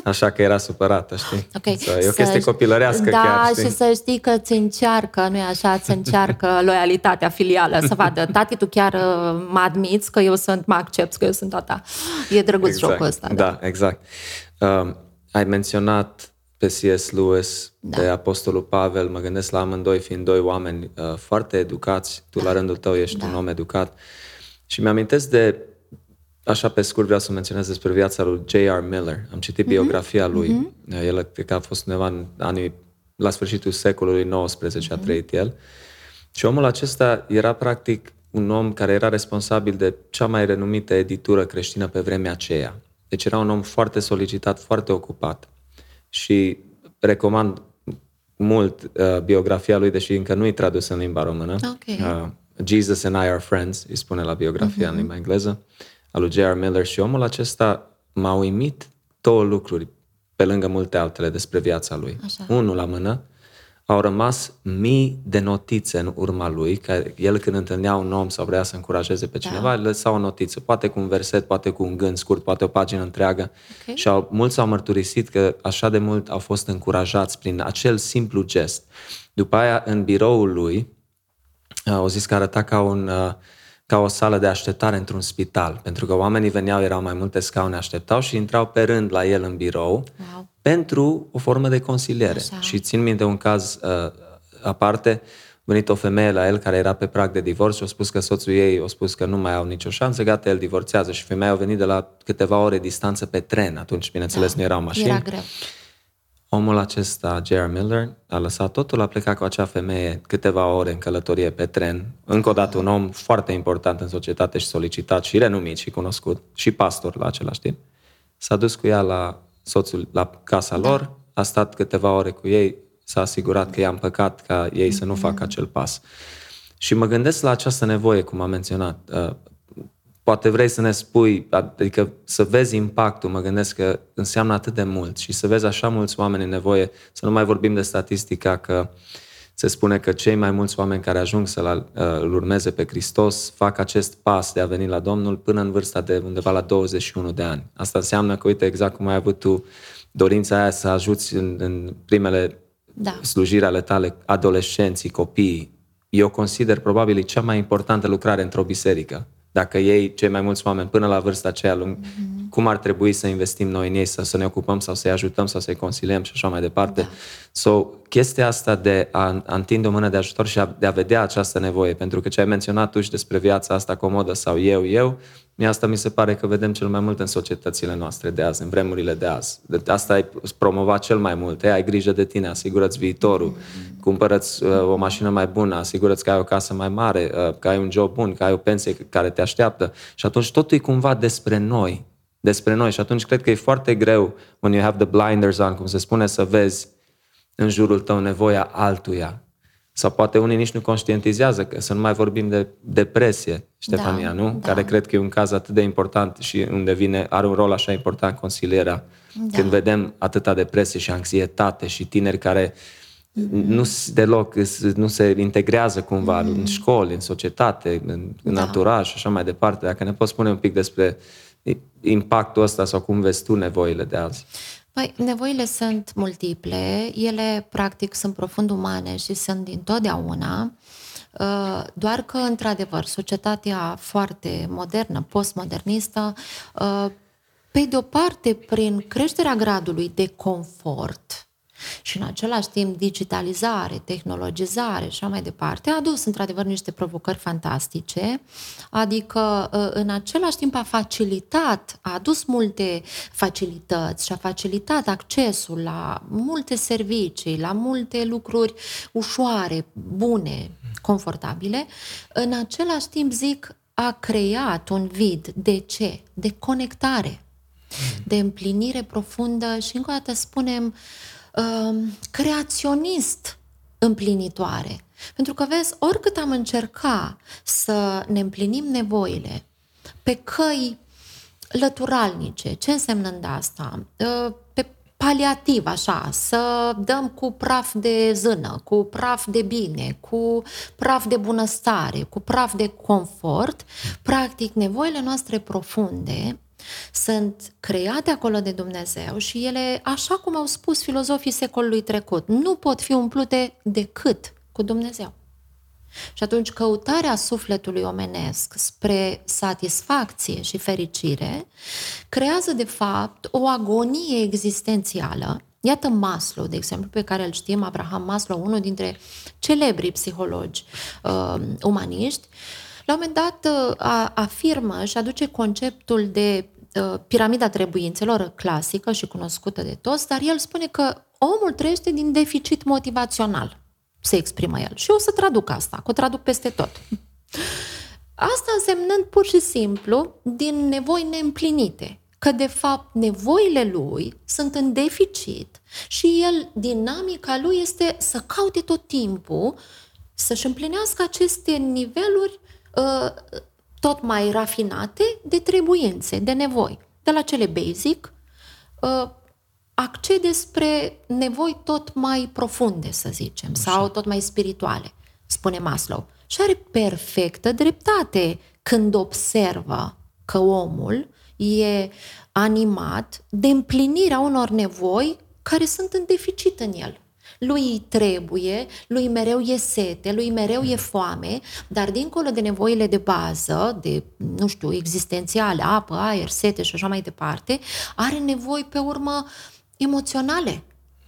Așa că era supărată, știi? Okay. Să, e o chestie copilărească da, chiar, știi? și să știi că ți încearcă, nu-i așa, ți încearcă <laughs> loialitatea filială, să vadă, tati, tu chiar uh, mă admiți că eu sunt, mă accept că eu sunt tata. E drăguț exact. jocul ăsta. Da, da exact. Uh, ai menționat pe C.S. Lewis, da. de Apostolul Pavel, mă gândesc la amândoi fiind doi oameni uh, foarte educați, tu da. la rândul tău ești da. un om educat și mi-amintesc de, așa pe scurt vreau să menționez despre viața lui J.R. Miller. Am citit mm-hmm. biografia lui, mm-hmm. el cred că a fost undeva în anii, la sfârșitul secolului XIX mm-hmm. a trăit el și omul acesta era practic un om care era responsabil de cea mai renumită editură creștină pe vremea aceea. Deci era un om foarte solicitat, foarte ocupat și recomand mult uh, biografia lui, deși încă nu e tradusă în limba română. Okay. Uh, Jesus and I are friends, îi spune la biografia uh-huh. în mhm. limba engleză, al lui J.R. Miller și omul acesta m-a uimit două lucruri pe lângă multe altele despre viața lui. Așa. Unul la mână, au rămas mii de notițe în urma lui, că el când întâlnea un om sau vrea să încurajeze pe cineva, da. lăsa o notiță, poate cu un verset, poate cu un gând scurt, poate o pagină întreagă. Okay. Și au, mulți au mărturisit că așa de mult au fost încurajați prin acel simplu gest. După aia, în biroul lui, au zis că arăta ca un... Uh, ca o sală de așteptare într-un spital, pentru că oamenii veneau, erau mai multe scaune, așteptau și intrau pe rând la el în birou wow. Pentru o formă de consiliere. Așa. Și țin minte un caz uh, aparte, venit o femeie la el care era pe prag de divorț și a spus că soțul ei a spus că nu mai au nicio șansă, gata, el divorțează și femeia a venit de la câteva ore distanță pe tren, atunci, bineînțeles, da, nu erau mașini. Era greu. Omul acesta, J.R. Miller, a lăsat totul, a plecat cu acea femeie câteva ore în călătorie pe tren. Încă o dată un om foarte important în societate și solicitat și renumit și cunoscut și pastor la același timp. S-a dus cu ea la soțul, la casa da. lor, a stat câteva ore cu ei, s-a asigurat că i-a împăcat ca ei să nu mm-hmm. facă acel pas. Și mă gândesc la această nevoie, cum am menționat. Uh, poate vrei să ne spui, adică să vezi impactul, mă gândesc că înseamnă atât de mult și să vezi așa mulți oameni în nevoie, să nu mai vorbim de statistica că se spune că cei mai mulți oameni care ajung să-L uh, urmeze pe Hristos fac acest pas de a veni la Domnul până în vârsta de undeva la 21 de ani. Asta înseamnă că, uite, exact cum ai avut tu dorința aia să ajuți în, în primele da. slujiri ale tale adolescenții, copiii, eu consider probabil cea mai importantă lucrare într-o biserică dacă ei, cei mai mulți oameni, până la vârsta aceea lung, mm-hmm. Cum ar trebui să investim noi în ei, să, să ne ocupăm sau să-i ajutăm sau să-i consiliem și așa mai departe. Da. So, chestia asta de a, a întinde o mână de ajutor și a, de a vedea această nevoie, pentru că ce ai menționat tu și despre viața asta comodă sau eu, eu, Mie asta mi se pare că vedem cel mai mult în societățile noastre de azi, în vremurile de azi. De asta ai promovat cel mai mult. Ei, ai grijă de tine, asigură-ți viitorul, mm-hmm. cumpărăți uh, o mașină mai bună, asigură-ți că ai o casă mai mare, uh, că ai un job bun, că ai o pensie care te așteaptă. Și atunci totul e cumva despre noi. Despre noi. Și atunci cred că e foarte greu, when you have the blinders on, cum se spune, să vezi în jurul tău nevoia altuia sau poate unii nici nu conștientizează că să nu mai vorbim de depresie, Ștefania, da, nu? Da. Care cred că e un caz atât de important și unde vine, are un rol așa important consilierea. Da. Când vedem atâta depresie și anxietate și tineri care mm-hmm. nu deloc, nu se integrează cumva mm-hmm. în școli, în societate, în, în da. anturaj și așa mai departe. Dacă ne poți spune un pic despre impactul ăsta sau cum vezi tu nevoile de azi? Păi, nevoile sunt multiple, ele practic sunt profund umane și sunt din totdeauna, uh, doar că, într-adevăr, societatea foarte modernă, postmodernistă, uh, pe de o parte, prin creșterea gradului de confort, și în același timp digitalizare, tehnologizare și așa mai departe, a adus într-adevăr niște provocări fantastice, adică ă, în același timp a facilitat, a adus multe facilități și a facilitat accesul la multe servicii, la multe lucruri ușoare, bune, confortabile, în același timp zic a creat un vid. De ce? De conectare, de împlinire profundă și încă o dată spunem uh, Um, creaționist împlinitoare. Pentru că, vezi, oricât am încerca să ne împlinim nevoile pe căi lăturalnice, ce însemnând asta? Uh, pe paliativ, așa, să dăm cu praf de zână, cu praf de bine, cu praf de bunăstare, cu praf de confort, practic nevoile noastre profunde sunt create acolo de Dumnezeu și ele, așa cum au spus filozofii secolului trecut, nu pot fi umplute decât cu Dumnezeu. Și atunci căutarea sufletului omenesc spre satisfacție și fericire creează de fapt o agonie existențială. Iată Maslow, de exemplu, pe care îl știm, Abraham Maslow, unul dintre celebrii psihologi uh, umaniști, la un moment dat uh, afirmă și aduce conceptul de Uh, piramida trebuințelor clasică și cunoscută de toți, dar el spune că omul trăiește din deficit motivațional, se exprimă el. Și eu o să traduc asta, că o traduc peste tot. Asta însemnând pur și simplu din nevoi neîmplinite, că de fapt nevoile lui sunt în deficit și el, dinamica lui este să caute tot timpul să-și împlinească aceste niveluri uh, tot mai rafinate de trebuințe, de nevoi. De la cele basic, uh, accede spre nevoi tot mai profunde, să zicem, Așa. sau tot mai spirituale, spune Maslow. Și are perfectă dreptate când observă că omul e animat de împlinirea unor nevoi care sunt în deficit în el lui îi trebuie, lui mereu e sete, lui mereu e foame, dar dincolo de nevoile de bază, de, nu știu, existențiale, apă, aer, sete și așa mai departe, are nevoi pe urmă emoționale,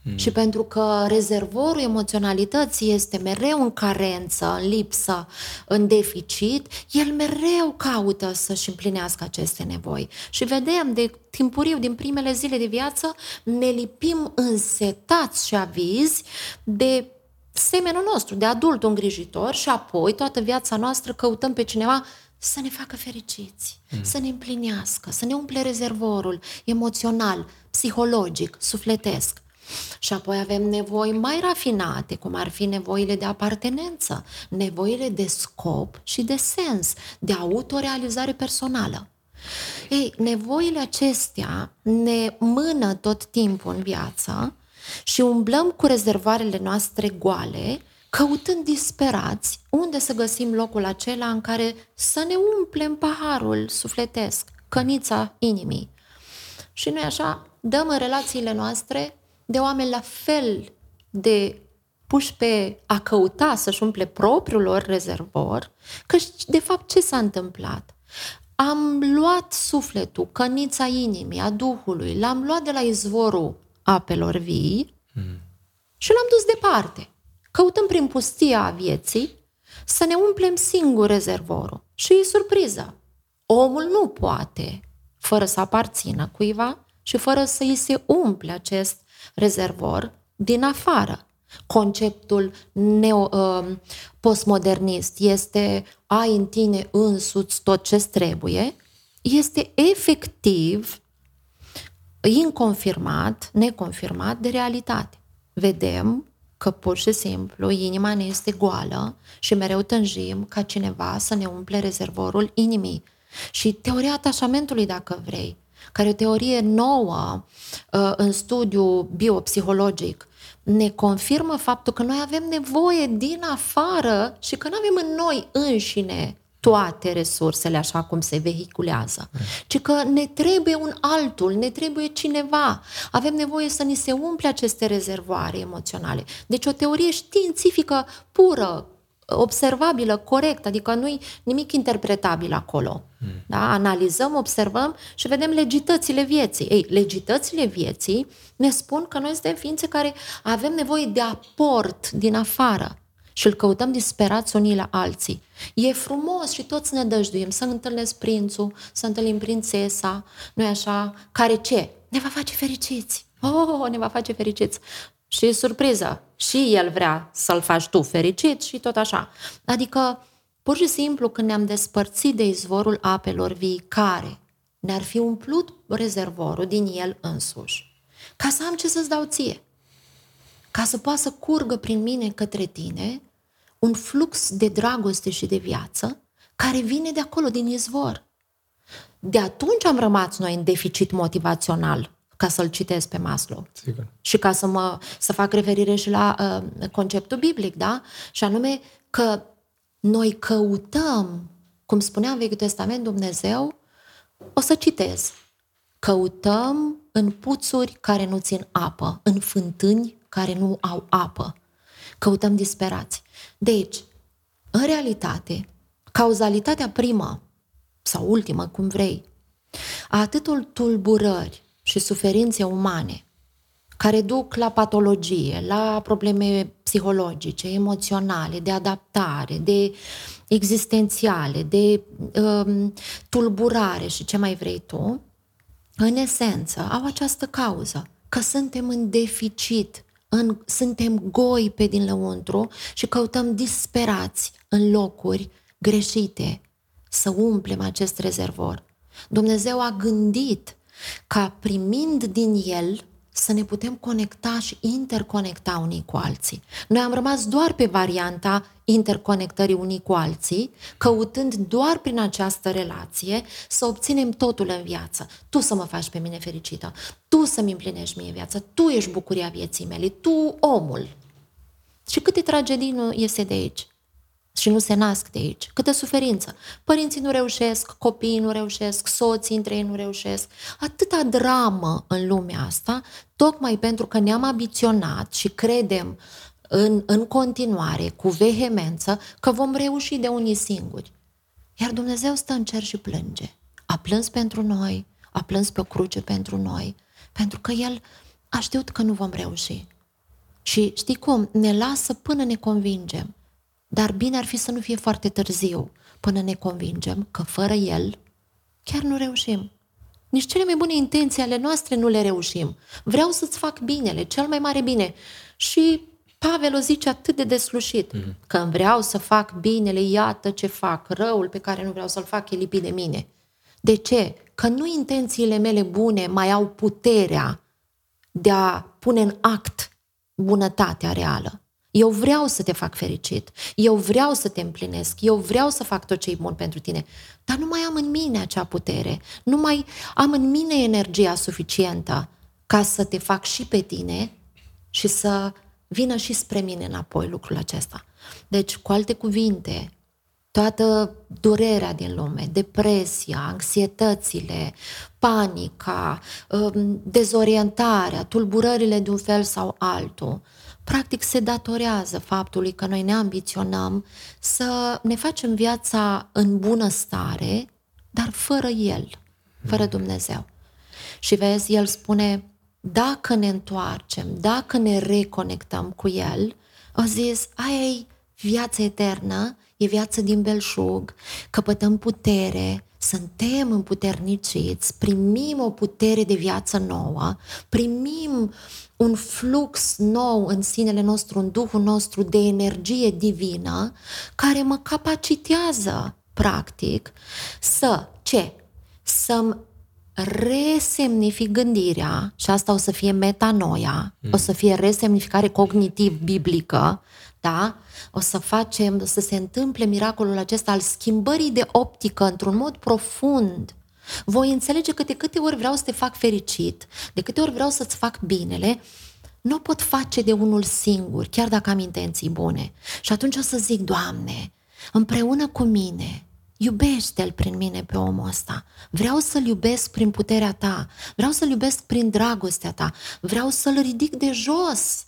Mm. Și pentru că rezervorul emoționalității este mereu în carență, în lipsă, în deficit, el mereu caută să-și împlinească aceste nevoi. Și vedem de timpuriu, din primele zile de viață, ne lipim însetați și avizi de semenul nostru, de adult îngrijitor și apoi toată viața noastră căutăm pe cineva să ne facă fericiți, mm. să ne împlinească, să ne umple rezervorul emoțional, psihologic, sufletesc. Și apoi avem nevoi mai rafinate, cum ar fi nevoile de apartenență, nevoile de scop și de sens, de autorealizare personală. Ei, nevoile acestea ne mână tot timpul în viață și umblăm cu rezervarele noastre goale, căutând disperați unde să găsim locul acela în care să ne umplem paharul sufletesc, cănița inimii. Și noi așa dăm în relațiile noastre de oameni la fel de puși pe a căuta să-și umple propriul lor rezervor, că de fapt ce s-a întâmplat? Am luat sufletul, cănița inimii, a Duhului, l-am luat de la izvorul apelor vii mm. și l-am dus departe. Căutăm prin pustia vieții să ne umplem singur rezervorul. Și e surpriză. Omul nu poate, fără să aparțină cuiva și fără să îi se umple acest rezervor din afară. Conceptul neo, uh, postmodernist este ai în tine însuți tot ce trebuie, este efectiv inconfirmat, neconfirmat de realitate. Vedem că pur și simplu inima ne este goală și mereu tânjim ca cineva să ne umple rezervorul inimii. Și teoria atașamentului, dacă vrei, care e o teorie nouă uh, în studiu biopsihologic, ne confirmă faptul că noi avem nevoie din afară și că nu avem în noi înșine toate resursele așa cum se vehiculează, ci că ne trebuie un altul, ne trebuie cineva. Avem nevoie să ni se umple aceste rezervoare emoționale. Deci o teorie științifică pură, observabilă, corectă, adică nu-i nimic interpretabil acolo. Hmm. Da? Analizăm, observăm și vedem legitățile vieții. Ei, legitățile vieții ne spun că noi suntem ființe care avem nevoie de aport din afară și îl căutăm disperați unii la alții. E frumos și toți ne dăjduim să întâlnesc prințul, să întâlnim prințesa, nu așa? Care ce? Ne va face fericiți. Oh, ne va face fericiți. Și surpriză, și el vrea să-l faci tu fericit și tot așa. Adică, pur și simplu, când ne-am despărțit de izvorul apelor vii care ne-ar fi umplut rezervorul din el însuși, ca să am ce să-ți dau ție, ca să poată să curgă prin mine către tine un flux de dragoste și de viață care vine de acolo, din izvor. De atunci am rămas noi în deficit motivațional, ca să-l citesc pe Maslow. Sigur. Și ca să, mă, să fac referire și la uh, conceptul biblic, da? Și anume că noi căutăm, cum spunea în Vechiul Testament Dumnezeu, o să citez, căutăm în puțuri care nu țin apă, în fântâni care nu au apă. Căutăm disperați. Deci, în realitate, cauzalitatea primă sau ultimă, cum vrei, a atâtul tulburări și suferințe umane care duc la patologie, la probleme psihologice, emoționale, de adaptare, de existențiale, de um, tulburare și ce mai vrei tu, în esență, au această cauză, că suntem în deficit în, suntem goi pe din lăuntru și căutăm disperați în locuri greșite să umplem acest rezervor. Dumnezeu a gândit ca primind din el să ne putem conecta și interconecta unii cu alții. Noi am rămas doar pe varianta interconectării unii cu alții, căutând doar prin această relație să obținem totul în viață. Tu să mă faci pe mine fericită, tu să-mi împlinești mie viața, tu ești bucuria vieții mele, tu omul. Și câte tragedii nu iese de aici? Și nu se nasc de aici. Câtă suferință. Părinții nu reușesc, copiii nu reușesc, soții între ei nu reușesc. Atâta dramă în lumea asta, tocmai pentru că ne-am abiționat și credem în, în continuare, cu vehemență, că vom reuși de unii singuri. Iar Dumnezeu stă în cer și plânge. A plâns pentru noi, a plâns pe o cruce pentru noi, pentru că El a știut că nu vom reuși. Și știi cum? Ne lasă până ne convingem. Dar bine ar fi să nu fie foarte târziu până ne convingem că fără El chiar nu reușim. Nici cele mai bune intenții ale noastre nu le reușim. Vreau să-ți fac binele, cel mai mare bine. Și Pavel o zice atât de deslușit, mm-hmm. că îmi vreau să fac binele, iată ce fac, răul pe care nu vreau să-l fac e lipit de mine. De ce? Că nu intențiile mele bune mai au puterea de a pune în act bunătatea reală. Eu vreau să te fac fericit, eu vreau să te împlinesc, eu vreau să fac tot ce e bun pentru tine, dar nu mai am în mine acea putere, nu mai am în mine energia suficientă ca să te fac și pe tine și să vină și spre mine înapoi lucrul acesta. Deci, cu alte cuvinte, toată durerea din lume, depresia, anxietățile, panica, um, dezorientarea, tulburările de un fel sau altul, practic se datorează faptului că noi ne ambiționăm să ne facem viața în bună stare, dar fără El, fără Dumnezeu. Și vezi, El spune, dacă ne întoarcem, dacă ne reconectăm cu El, o zis, aia e viața eternă, e viață din belșug, căpătăm putere, suntem împuterniciți, primim o putere de viață nouă, primim un flux nou în sinele nostru, în Duhul nostru de energie divină, care mă capacitează, practic, să, ce? Să-mi resemnific gândirea, și asta o să fie metanoia, mm. o să fie resemnificare cognitiv-biblică, da? O să facem, o să se întâmple miracolul acesta al schimbării de optică într-un mod profund. Voi înțelege că de câte ori vreau să te fac fericit, de câte ori vreau să-ți fac binele, nu o pot face de unul singur, chiar dacă am intenții bune. Și atunci o să zic, Doamne, împreună cu mine, Iubește-l prin mine pe omul ăsta. Vreau să-l iubesc prin puterea ta. Vreau să-l iubesc prin dragostea ta. Vreau să-l ridic de jos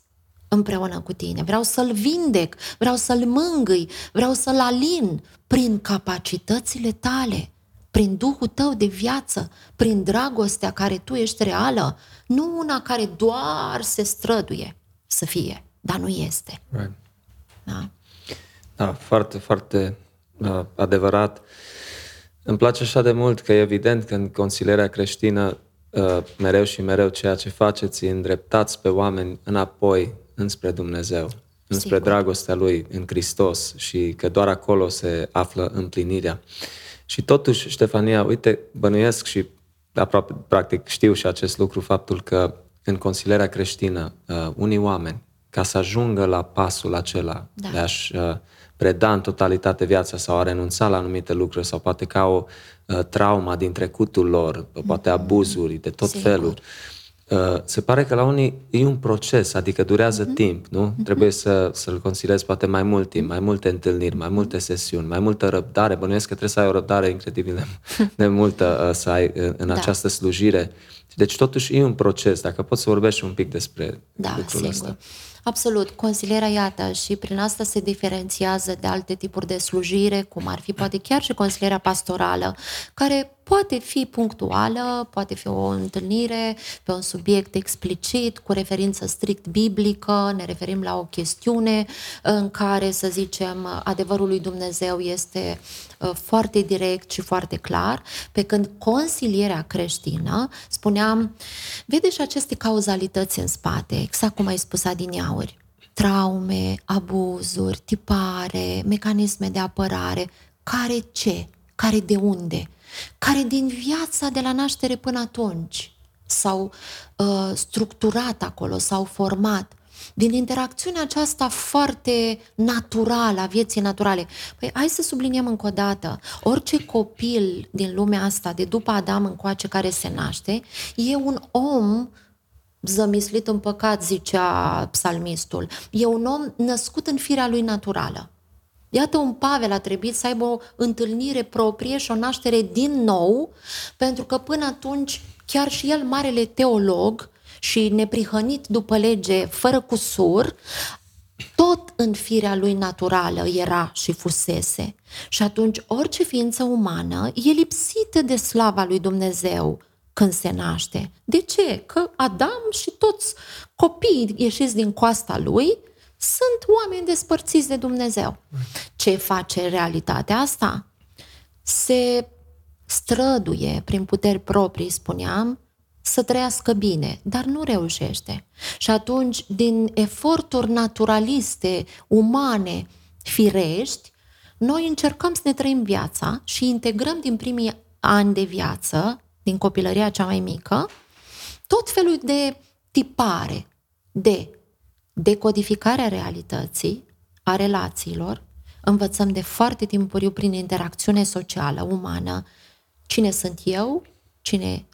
împreună cu tine. Vreau să-l vindec. Vreau să-l mângâi. Vreau să-l alin prin capacitățile tale. Prin Duhul tău de viață. Prin dragostea care tu ești reală. Nu una care doar se străduie să fie, dar nu este. Right. Da? Da, foarte, foarte uh, adevărat. Îmi place așa de mult că e evident că în consilierea creștină uh, mereu și mereu ceea ce faceți îndreptați pe oameni înapoi înspre Dumnezeu, înspre Sigur. dragostea Lui în Hristos și că doar acolo se află împlinirea. Și totuși, Ștefania, uite, bănuiesc și aproape, practic, știu și acest lucru, faptul că în consilierea creștină, uh, unii oameni, ca să ajungă la pasul acela da. de a-și uh, preda în totalitate viața sau a renunța la anumite lucruri sau poate ca o uh, trauma din trecutul lor, poate mm-hmm. abuzuri de tot Sigur. felul. Uh, se pare că la unii e un proces, adică durează mm-hmm. timp, nu? Mm-hmm. Trebuie să, să-l consilezi poate mai mult timp, mai multe întâlniri, mai multe sesiuni, mai multă răbdare. Bănuiesc că trebuie să ai o răbdare incredibil de, <laughs> de multă uh, să ai în, în da. această slujire. Deci totuși e un proces, dacă poți să vorbești un pic despre da, lucrul sigur. ăsta. Absolut. Consilierea, iată, și prin asta se diferențiază de alte tipuri de slujire, cum ar fi poate chiar și consilierea pastorală, care poate fi punctuală, poate fi o întâlnire pe un subiect explicit, cu referință strict biblică, ne referim la o chestiune în care, să zicem, adevărul lui Dumnezeu este uh, foarte direct și foarte clar, pe când consilierea creștină, spuneam, vede și aceste cauzalități în spate, exact cum ai spus adineauri, traume, abuzuri, tipare, mecanisme de apărare, care ce, care de unde, care din viața de la naștere până atunci s-au uh, structurat acolo, s-au format, din interacțiunea aceasta foarte naturală, a vieții naturale. Păi hai să subliniem încă o dată, orice copil din lumea asta, de după Adam încoace care se naște, e un om zămislit în păcat, zicea psalmistul. E un om născut în firea lui naturală. Iată un Pavel a trebuit să aibă o întâlnire proprie și o naștere din nou, pentru că până atunci chiar și el, marele teolog și neprihănit după lege, fără cusur, tot în firea lui naturală era și fusese. Și atunci orice ființă umană e lipsită de slava lui Dumnezeu când se naște. De ce? Că Adam și toți copiii ieșiți din coasta lui sunt oameni despărțiți de Dumnezeu. Ce face realitatea asta? Se străduie prin puteri proprii, spuneam, să trăiască bine, dar nu reușește. Și atunci, din eforturi naturaliste, umane, firești, noi încercăm să ne trăim viața și integrăm din primii ani de viață, din copilăria cea mai mică, tot felul de tipare de decodificarea realității, a relațiilor, învățăm de foarte timpuriu prin interacțiune socială, umană, cine sunt eu, cine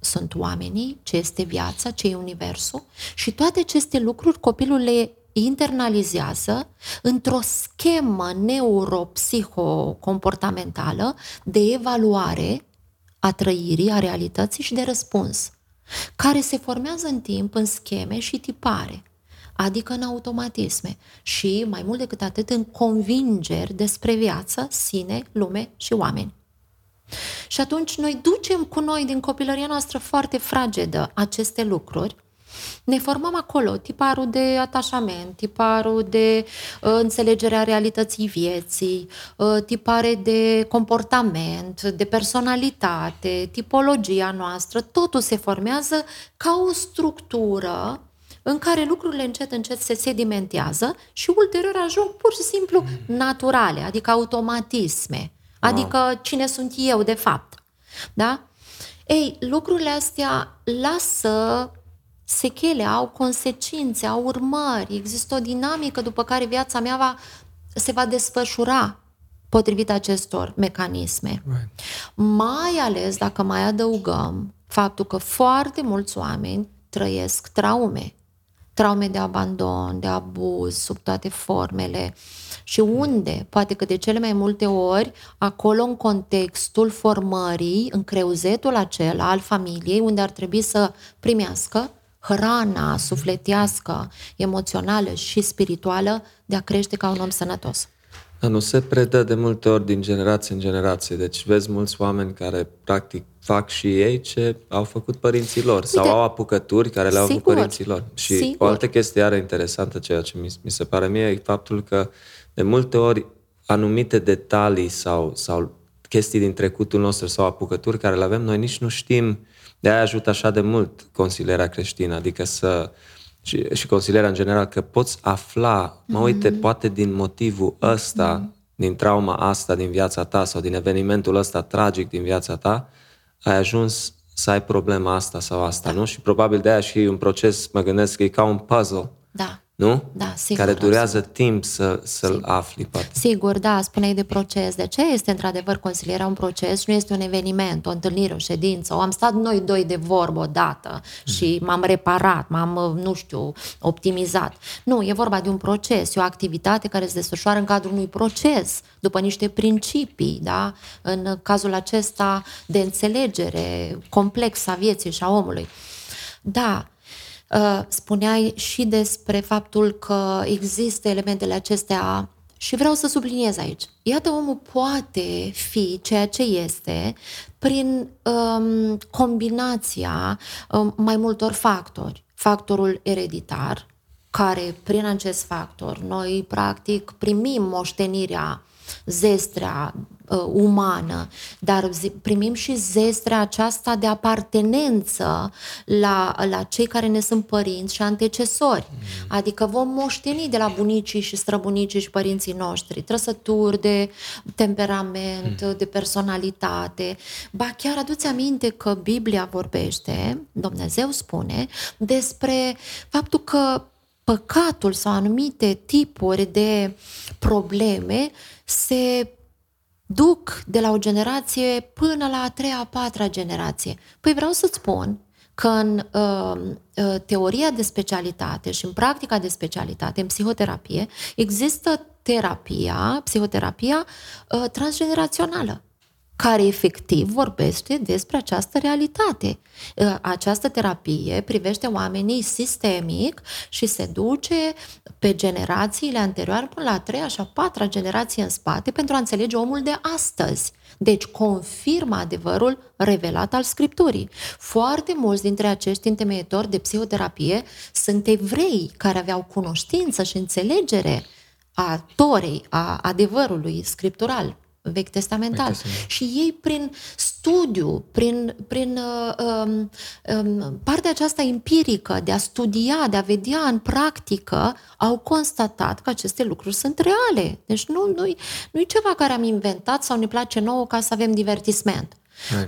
sunt oamenii, ce este viața, ce e universul și toate aceste lucruri copilul le internalizează într-o schemă neuropsihocomportamentală de evaluare a trăirii, a realității și de răspuns, care se formează în timp în scheme și tipare, adică în automatisme. Și, mai mult decât atât, în convingeri despre viață, sine, lume și oameni. Și atunci noi ducem cu noi din copilăria noastră foarte fragedă aceste lucruri, ne formăm acolo tiparul de atașament, tiparul de uh, înțelegerea realității vieții, uh, tipare de comportament, de personalitate, tipologia noastră, totul se formează ca o structură în care lucrurile încet, încet se sedimentează și ulterior ajung pur și simplu naturale, adică automatisme. Adică wow. cine sunt eu, de fapt. Da? Ei, lucrurile astea lasă sechele, au consecințe, au urmări, există o dinamică după care viața mea va, se va desfășura potrivit acestor mecanisme. Right. Mai ales dacă mai adăugăm faptul că foarte mulți oameni trăiesc traume, traume de abandon, de abuz, sub toate formele, uh, și unde, poate că de cele mai multe ori, acolo în contextul formării, în creuzetul acela al familiei, unde ar trebui să primească hrana sufletească, emoțională și spirituală de a crește ca un om sănătos. Da, nu se predă de multe ori din generație în generație. Deci vezi mulți oameni care practic fac și ei ce au făcut părinții lor Uite, sau au apucături care le-au făcut părinții lor. Și sigur. o altă chestie are interesantă, ceea ce mi, mi se pare mie, e faptul că de multe ori anumite detalii sau, sau chestii din trecutul nostru sau apucături care le avem, noi nici nu știm. De-aia ajută așa de mult consilierea creștină, adică să și, și consilierea în general, că poți afla, mă uite, mm-hmm. poate din motivul ăsta, mm-hmm. din trauma asta din viața ta sau din evenimentul ăsta tragic din viața ta, ai ajuns să ai problema asta sau asta, da. nu? Și probabil de aia și un proces, mă gândesc că e ca un puzzle. Da nu? Da, sigur. Care durează absolut. timp să, să-l sigur. afli, poate. Sigur, da, spuneai de proces. De ce este într-adevăr consilierea un proces? Nu este un eveniment, o întâlnire, o ședință. O am stat noi doi de vorbă odată și mm. m-am reparat, m-am, nu știu, optimizat. Nu, e vorba de un proces, e o activitate care se desfășoară în cadrul unui proces, după niște principii, da? În cazul acesta de înțelegere complexă a vieții și a omului. Da, Uh, spuneai și despre faptul că există elementele acestea și vreau să subliniez aici. Iată, omul poate fi ceea ce este prin um, combinația um, mai multor factori. Factorul ereditar, care prin acest factor noi practic primim moștenirea zestrea uh, umană, dar primim și zestrea aceasta de apartenență la, la cei care ne sunt părinți și antecesori. Mm. Adică vom moșteni de la bunicii și străbunicii și părinții noștri trăsături de temperament, mm. de personalitate. Ba chiar aduți aminte că Biblia vorbește, Dumnezeu spune, despre faptul că păcatul sau anumite tipuri de probleme se duc de la o generație până la a treia, a patra generație. Păi vreau să-ți spun că în uh, uh, teoria de specialitate și în practica de specialitate, în psihoterapie, există terapia, psihoterapia uh, transgenerațională care efectiv vorbește despre această realitate. Ă, această terapie privește oamenii sistemic și se duce pe generațiile anterioare până la a treia și a patra generație în spate pentru a înțelege omul de astăzi. Deci confirmă adevărul revelat al Scripturii. Foarte mulți dintre acești întemeitori de psihoterapie sunt evrei care aveau cunoștință și înțelegere a Torei, a adevărului scriptural vechi testamental. Vechi testament. Și ei prin studiu, prin, prin uh, um, um, partea aceasta empirică de a studia, de a vedea în practică, au constatat că aceste lucruri sunt reale. Deci nu, nu-i, nu-i ceva care am inventat sau ne place nouă ca să avem divertisment.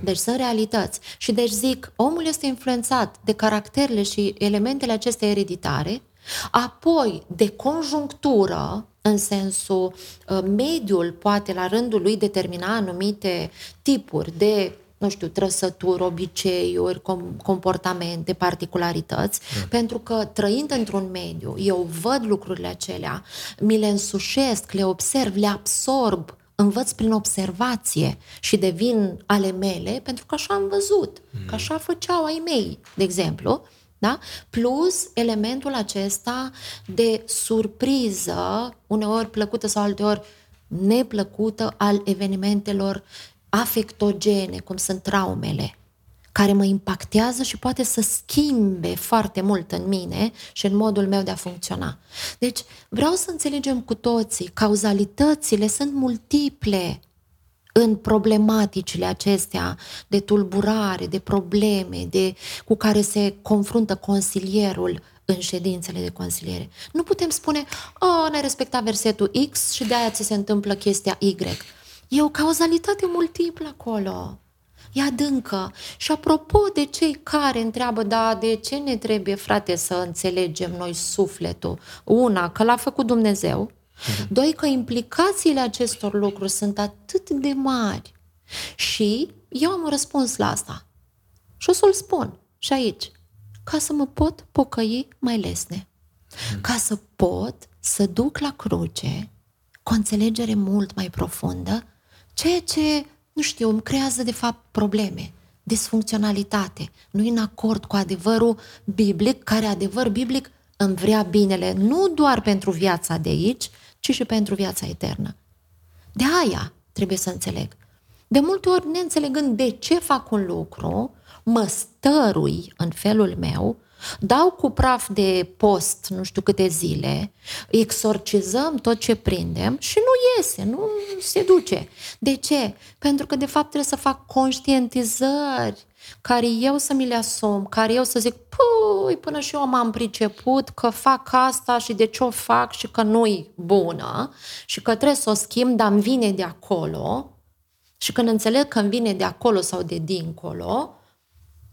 Deci sunt realități. Și deci zic, omul este influențat de caracterele și elementele acestea ereditare, apoi de conjunctură, în sensul uh, mediul poate la rândul lui determina anumite tipuri de nu știu, trăsături, obiceiuri, comportamente, particularități, mm. pentru că trăind într-un mediu, eu văd lucrurile acelea, mi le însușesc, le observ, le absorb, învăț prin observație și devin ale mele pentru că așa am văzut, mm. că așa făceau ai mei, de exemplu. Da? Plus elementul acesta de surpriză, uneori plăcută sau alteori neplăcută, al evenimentelor afectogene, cum sunt traumele, care mă impactează și poate să schimbe foarte mult în mine și în modul meu de a funcționa. Deci vreau să înțelegem cu toții, cauzalitățile sunt multiple în problematicile acestea de tulburare, de probleme, de, cu care se confruntă consilierul în ședințele de consiliere. Nu putem spune, oh, n-ai respectat versetul X și de aia ți se întâmplă chestia Y. E o cauzalitate multiplă acolo. E adâncă. Și apropo de cei care întreabă, da, de ce ne trebuie, frate, să înțelegem noi sufletul? Una, că l-a făcut Dumnezeu, Uh-huh. Doi, că implicațiile acestor lucruri sunt atât de mari. Și eu am un răspuns la asta. Și o să-l spun și aici. Ca să mă pot pocăi mai lesne. Uh-huh. Ca să pot să duc la cruce cu o înțelegere mult mai profundă, ceea ce, nu știu, îmi creează de fapt probleme, disfuncționalitate, nu în acord cu adevărul biblic, care adevăr biblic îmi vrea binele, nu doar pentru viața de aici, ci și pentru viața eternă. De aia trebuie să înțeleg. De multe ori, neînțelegând de ce fac un lucru, mă stărui în felul meu, dau cu praf de post nu știu câte zile, exorcizăm tot ce prindem și nu iese, nu se duce. De ce? Pentru că de fapt trebuie să fac conștientizări care eu să mi le asum, care eu să zic, pui, până și eu m-am priceput că fac asta și de ce o fac și că nu-i bună și că trebuie să o schimb, dar îmi vine de acolo și când înțeleg că îmi vine de acolo sau de dincolo,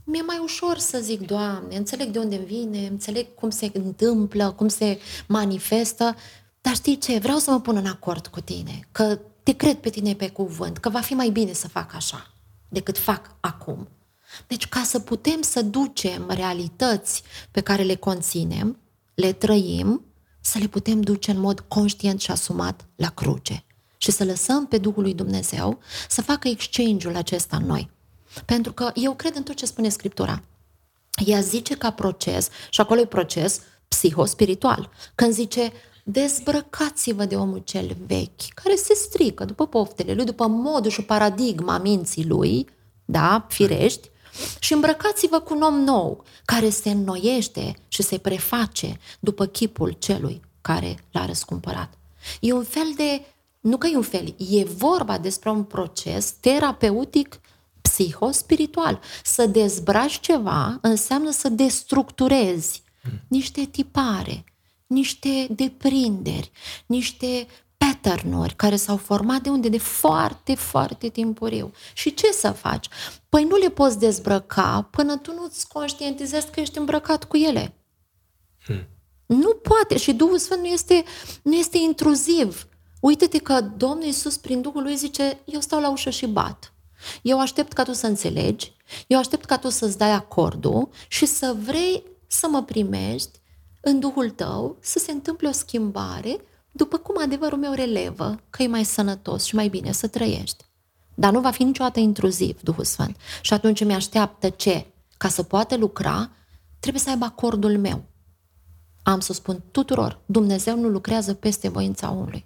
mi-e mai ușor să zic, Doamne, înțeleg de unde îmi vine, înțeleg cum se întâmplă, cum se manifestă, dar știi ce, vreau să mă pun în acord cu tine, că te cred pe tine pe cuvânt, că va fi mai bine să fac așa decât fac acum. Deci ca să putem să ducem realități pe care le conținem, le trăim, să le putem duce în mod conștient și asumat la cruce și să lăsăm pe Duhul lui Dumnezeu să facă exchange-ul acesta în noi. Pentru că eu cred în tot ce spune Scriptura. Ea zice ca proces, și acolo e proces psihospiritual. Când zice, dezbrăcați-vă de omul cel vechi, care se strică după poftele lui, după modul și paradigma minții lui, da, firești, și îmbrăcați-vă cu un om nou, care se înnoiește și se preface după chipul celui care l-a răscumpărat. E un fel de, nu că e un fel, e vorba despre un proces terapeutic psihospiritual. Să dezbraci ceva înseamnă să destructurezi niște tipare, niște deprinderi, niște pattern care s-au format de unde? De foarte, foarte timpuriu. Și ce să faci? Păi nu le poți dezbrăca până tu nu-ți conștientizezi că ești îmbrăcat cu ele. Hmm. Nu poate. Și Duhul Sfânt nu este, nu este intruziv. Uite-te că Domnul Iisus prin Duhul lui zice, eu stau la ușă și bat. Eu aștept ca tu să înțelegi, eu aștept ca tu să-ți dai acordul și să vrei să mă primești în Duhul tău, să se întâmple o schimbare după cum adevărul meu relevă că e mai sănătos și mai bine să trăiești. dar nu va fi niciodată intruziv Duhul Sfânt. Și atunci mi așteaptă ce? Ca să poată lucra, trebuie să aibă acordul meu. Am să spun tuturor, Dumnezeu nu lucrează peste voința omului.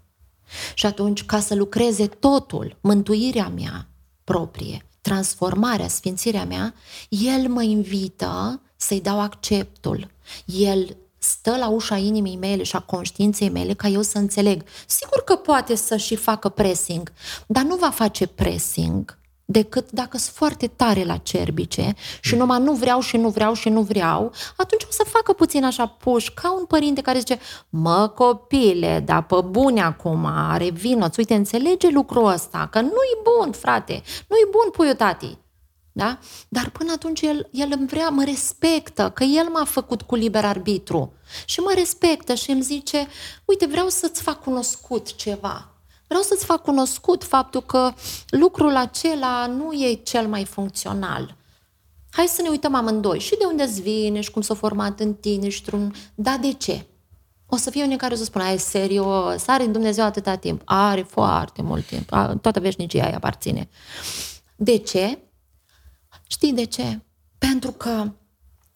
Și atunci, ca să lucreze totul, mântuirea mea proprie, transformarea, sfințirea mea, El mă invită să-i dau acceptul. El stă la ușa inimii mele și a conștiinței mele ca eu să înțeleg. Sigur că poate să și facă pressing, dar nu va face pressing decât dacă sunt foarte tare la cerbice și numai nu vreau și nu vreau și nu vreau, atunci o să facă puțin așa puș, ca un părinte care zice, mă copile, dar pe bune acum, revino uite, înțelege lucrul ăsta, că nu-i bun, frate, nu-i bun puiul tati. Da? Dar până atunci el, el îmi vrea, mă respectă, că el m-a făcut cu liber arbitru. Și mă respectă și îmi zice, uite, vreau să-ți fac cunoscut ceva. Vreau să-ți fac cunoscut faptul că lucrul acela nu e cel mai funcțional. Hai să ne uităm amândoi și de unde îți vine și cum s-a format în tine și un... Da, de ce? O să fie unii care o să spună, ai serios, are Dumnezeu atâta timp. Are foarte mult timp, toată veșnicia îi aparține. De ce? Știi de ce? Pentru că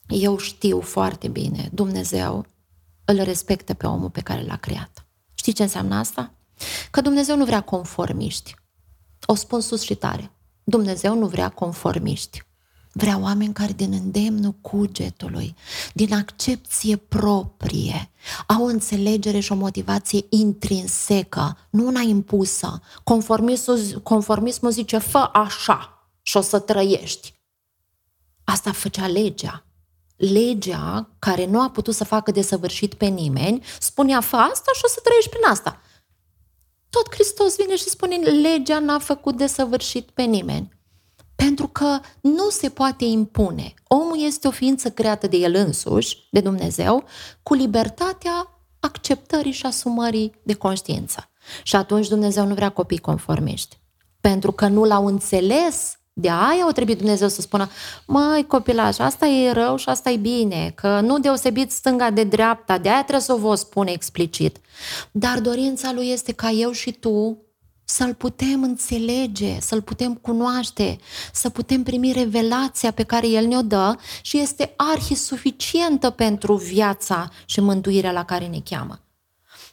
eu știu foarte bine, Dumnezeu îl respectă pe omul pe care l-a creat. Știi ce înseamnă asta? Că Dumnezeu nu vrea conformiști. O spun sus și tare. Dumnezeu nu vrea conformiști. Vrea oameni care din îndemnul cugetului, din accepție proprie, au o înțelegere și o motivație intrinsecă, nu una impusă. Conformismul, conformismul zice, fă așa și o să trăiești. Asta făcea legea. Legea, care nu a putut să facă desăvârșit pe nimeni, spunea, fă asta și o să trăiești prin asta. Tot Hristos vine și spune, legea n-a făcut desăvârșit pe nimeni. Pentru că nu se poate impune. Omul este o ființă creată de el însuși, de Dumnezeu, cu libertatea acceptării și asumării de conștiință. Și atunci Dumnezeu nu vrea copii conformiști. Pentru că nu l-au înțeles de aia o trebuie Dumnezeu să spună, măi copilaș, asta e rău și asta e bine, că nu deosebit stânga de dreapta, de aia trebuie să o vă spune explicit. Dar dorința lui este ca eu și tu să-l putem înțelege, să-l putem cunoaște, să putem primi revelația pe care el ne-o dă și este arhi suficientă pentru viața și mântuirea la care ne cheamă.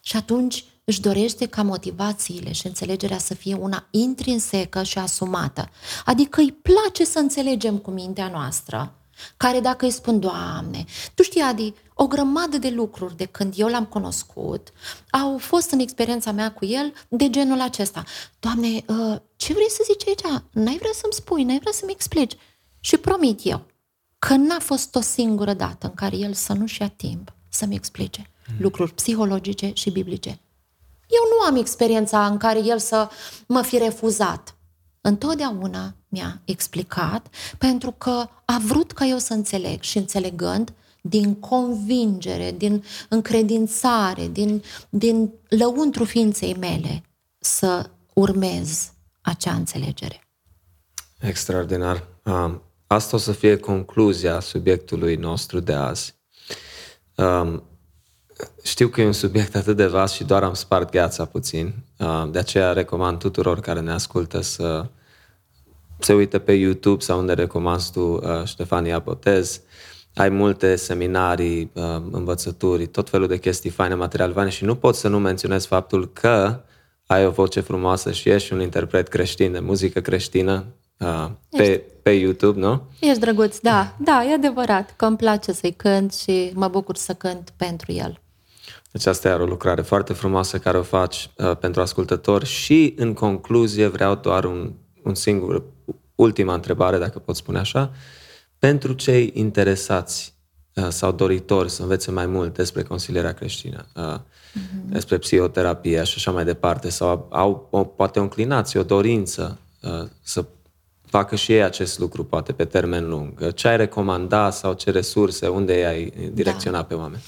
Și atunci își dorește ca motivațiile și înțelegerea să fie una intrinsecă și asumată. Adică îi place să înțelegem cu mintea noastră, care dacă îi spun, Doamne, tu știi, Adi, o grămadă de lucruri de când eu l-am cunoscut au fost în experiența mea cu el de genul acesta. Doamne, uh, ce vrei să zici aici? N-ai vrea să-mi spui, n-ai vrea să-mi explici. Și promit eu că n-a fost o singură dată în care el să nu-și ia timp să-mi explice mm. lucruri psihologice și biblice. Eu nu am experiența în care el să mă fi refuzat. Întotdeauna mi-a explicat pentru că a vrut ca eu să înțeleg și înțelegând din convingere, din încredințare, din, din lăuntru ființei mele să urmez acea înțelegere. Extraordinar. Asta o să fie concluzia subiectului nostru de azi. Știu că e un subiect atât de vast și doar am spart gheața puțin. Uh, de aceea recomand tuturor care ne ascultă să se uite pe YouTube sau unde recomanzi tu, uh, Ștefania Botez. Ai multe seminarii, uh, învățături, tot felul de chestii faine, material faine și nu pot să nu menționez faptul că ai o voce frumoasă și ești un interpret creștin de muzică creștină pe, pe YouTube, nu? Ești drăguț, da, da, e adevărat că îmi place să-i cânt și mă bucur să cânt pentru el. Deci asta e o lucrare foarte frumoasă care o faci uh, pentru ascultători și în concluzie vreau doar un, un singur, ultima întrebare, dacă pot spune așa, pentru cei interesați uh, sau doritori să învețe mai mult despre consilierea creștină, uh, mm-hmm. despre psihoterapie și așa mai departe, sau au o, poate o înclinație, o dorință uh, să facă și ei acest lucru, poate pe termen lung. Ce ai recomanda sau ce resurse, unde ai direcționa da. pe oameni?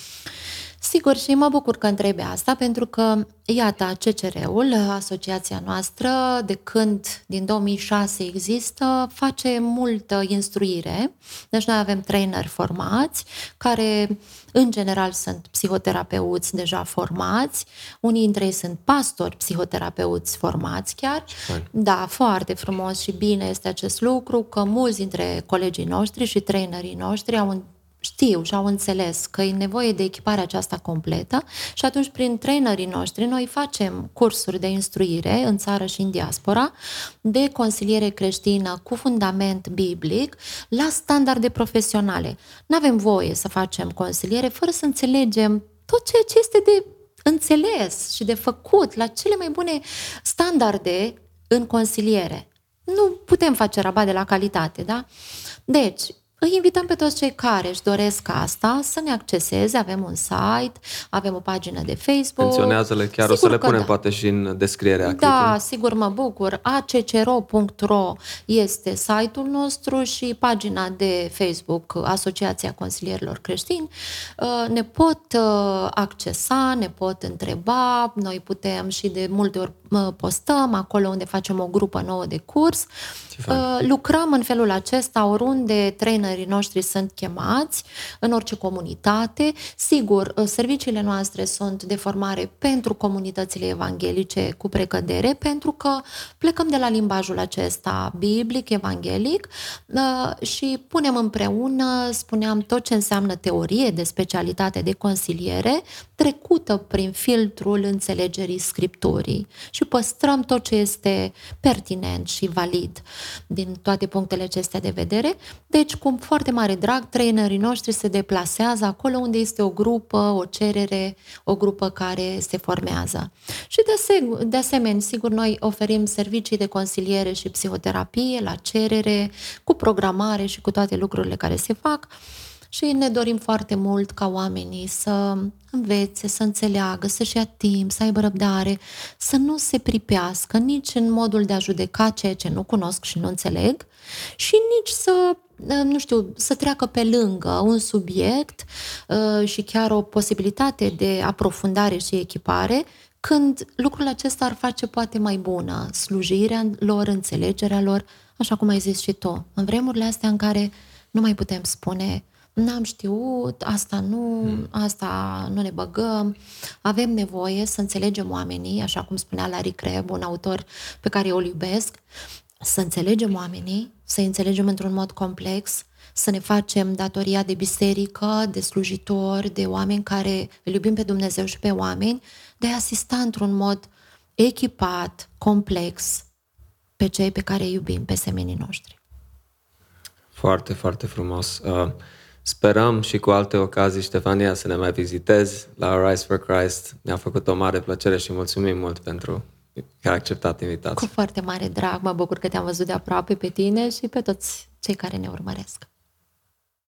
Sigur, și mă bucur că întrebi asta, pentru că, iată, CCR-ul, asociația noastră, de când din 2006 există, face multă instruire. Deci noi avem traineri formați, care în general sunt psihoterapeuți deja formați, unii dintre ei sunt pastori psihoterapeuți formați chiar. Fain. Da, foarte frumos și bine este acest lucru, că mulți dintre colegii noștri și trainerii noștri au știu și au înțeles că e nevoie de echiparea aceasta completă și atunci prin trainerii noștri noi facem cursuri de instruire în țară și în diaspora de consiliere creștină cu fundament biblic la standarde profesionale. Nu avem voie să facem consiliere fără să înțelegem tot ceea ce este de înțeles și de făcut la cele mai bune standarde în consiliere. Nu putem face rabat de la calitate, da? Deci, îi invităm pe toți cei care își doresc asta să ne acceseze. Avem un site, avem o pagină de Facebook. Menționează-le chiar, o să Sigur le că punem da. poate și în descrierea Da, clipului. sigur, mă bucur. accro.ro este site-ul nostru și pagina de Facebook Asociația Consilierilor Creștini. Uh, Ne pot uh, accesa, ne pot întreba, noi putem și de multe ori uh, postăm acolo unde facem o grupă nouă de curs. Ce fain. Uh, Lucrăm în felul acesta oriunde trainerii noștri sunt chemați, în orice comunitate. Sigur, uh, serviciile noastre sunt de formare pentru comunitățile evanghelice cu precădere, pentru că plecăm de la limbajul acesta biblic, evanghelic uh, și punem împreună, spuneam, tot ce înseamnă teorie de specialitate de consiliere, trecută prin filtrul înțelegerii scripturii și păstrăm tot ce este pertinent și valid din toate punctele acestea de vedere. Deci, cu foarte mare drag, trainerii noștri se deplasează acolo unde este o grupă, o cerere, o grupă care se formează. Și de, ase- de asemenea, sigur, noi oferim servicii de consiliere și psihoterapie la cerere, cu programare și cu toate lucrurile care se fac. Și ne dorim foarte mult ca oamenii să învețe, să înțeleagă, să-și ia timp, să aibă răbdare, să nu se pripească nici în modul de a judeca ceea ce nu cunosc și nu înțeleg și nici să, nu știu, să treacă pe lângă un subiect uh, și chiar o posibilitate de aprofundare și echipare când lucrul acesta ar face poate mai bună slujirea lor, înțelegerea lor, așa cum ai zis și tu, în vremurile astea în care nu mai putem spune n-am știut, asta nu, asta nu ne băgăm. Avem nevoie să înțelegem oamenii, așa cum spunea Larry Crabb, un autor pe care eu îl iubesc, să înțelegem oamenii, să înțelegem într-un mod complex, să ne facem datoria de biserică, de slujitori, de oameni care îl iubim pe Dumnezeu și pe oameni, de a asista într-un mod echipat, complex, pe cei pe care îi iubim, pe semenii noștri. Foarte, foarte frumos. Uh, Sperăm și cu alte ocazii, Ștefania, să ne mai vizitezi la Rise for Christ. Ne-a făcut o mare plăcere și mulțumim mult pentru că ai acceptat invitația. Cu foarte mare drag, mă bucur că te-am văzut de aproape pe tine și pe toți cei care ne urmăresc.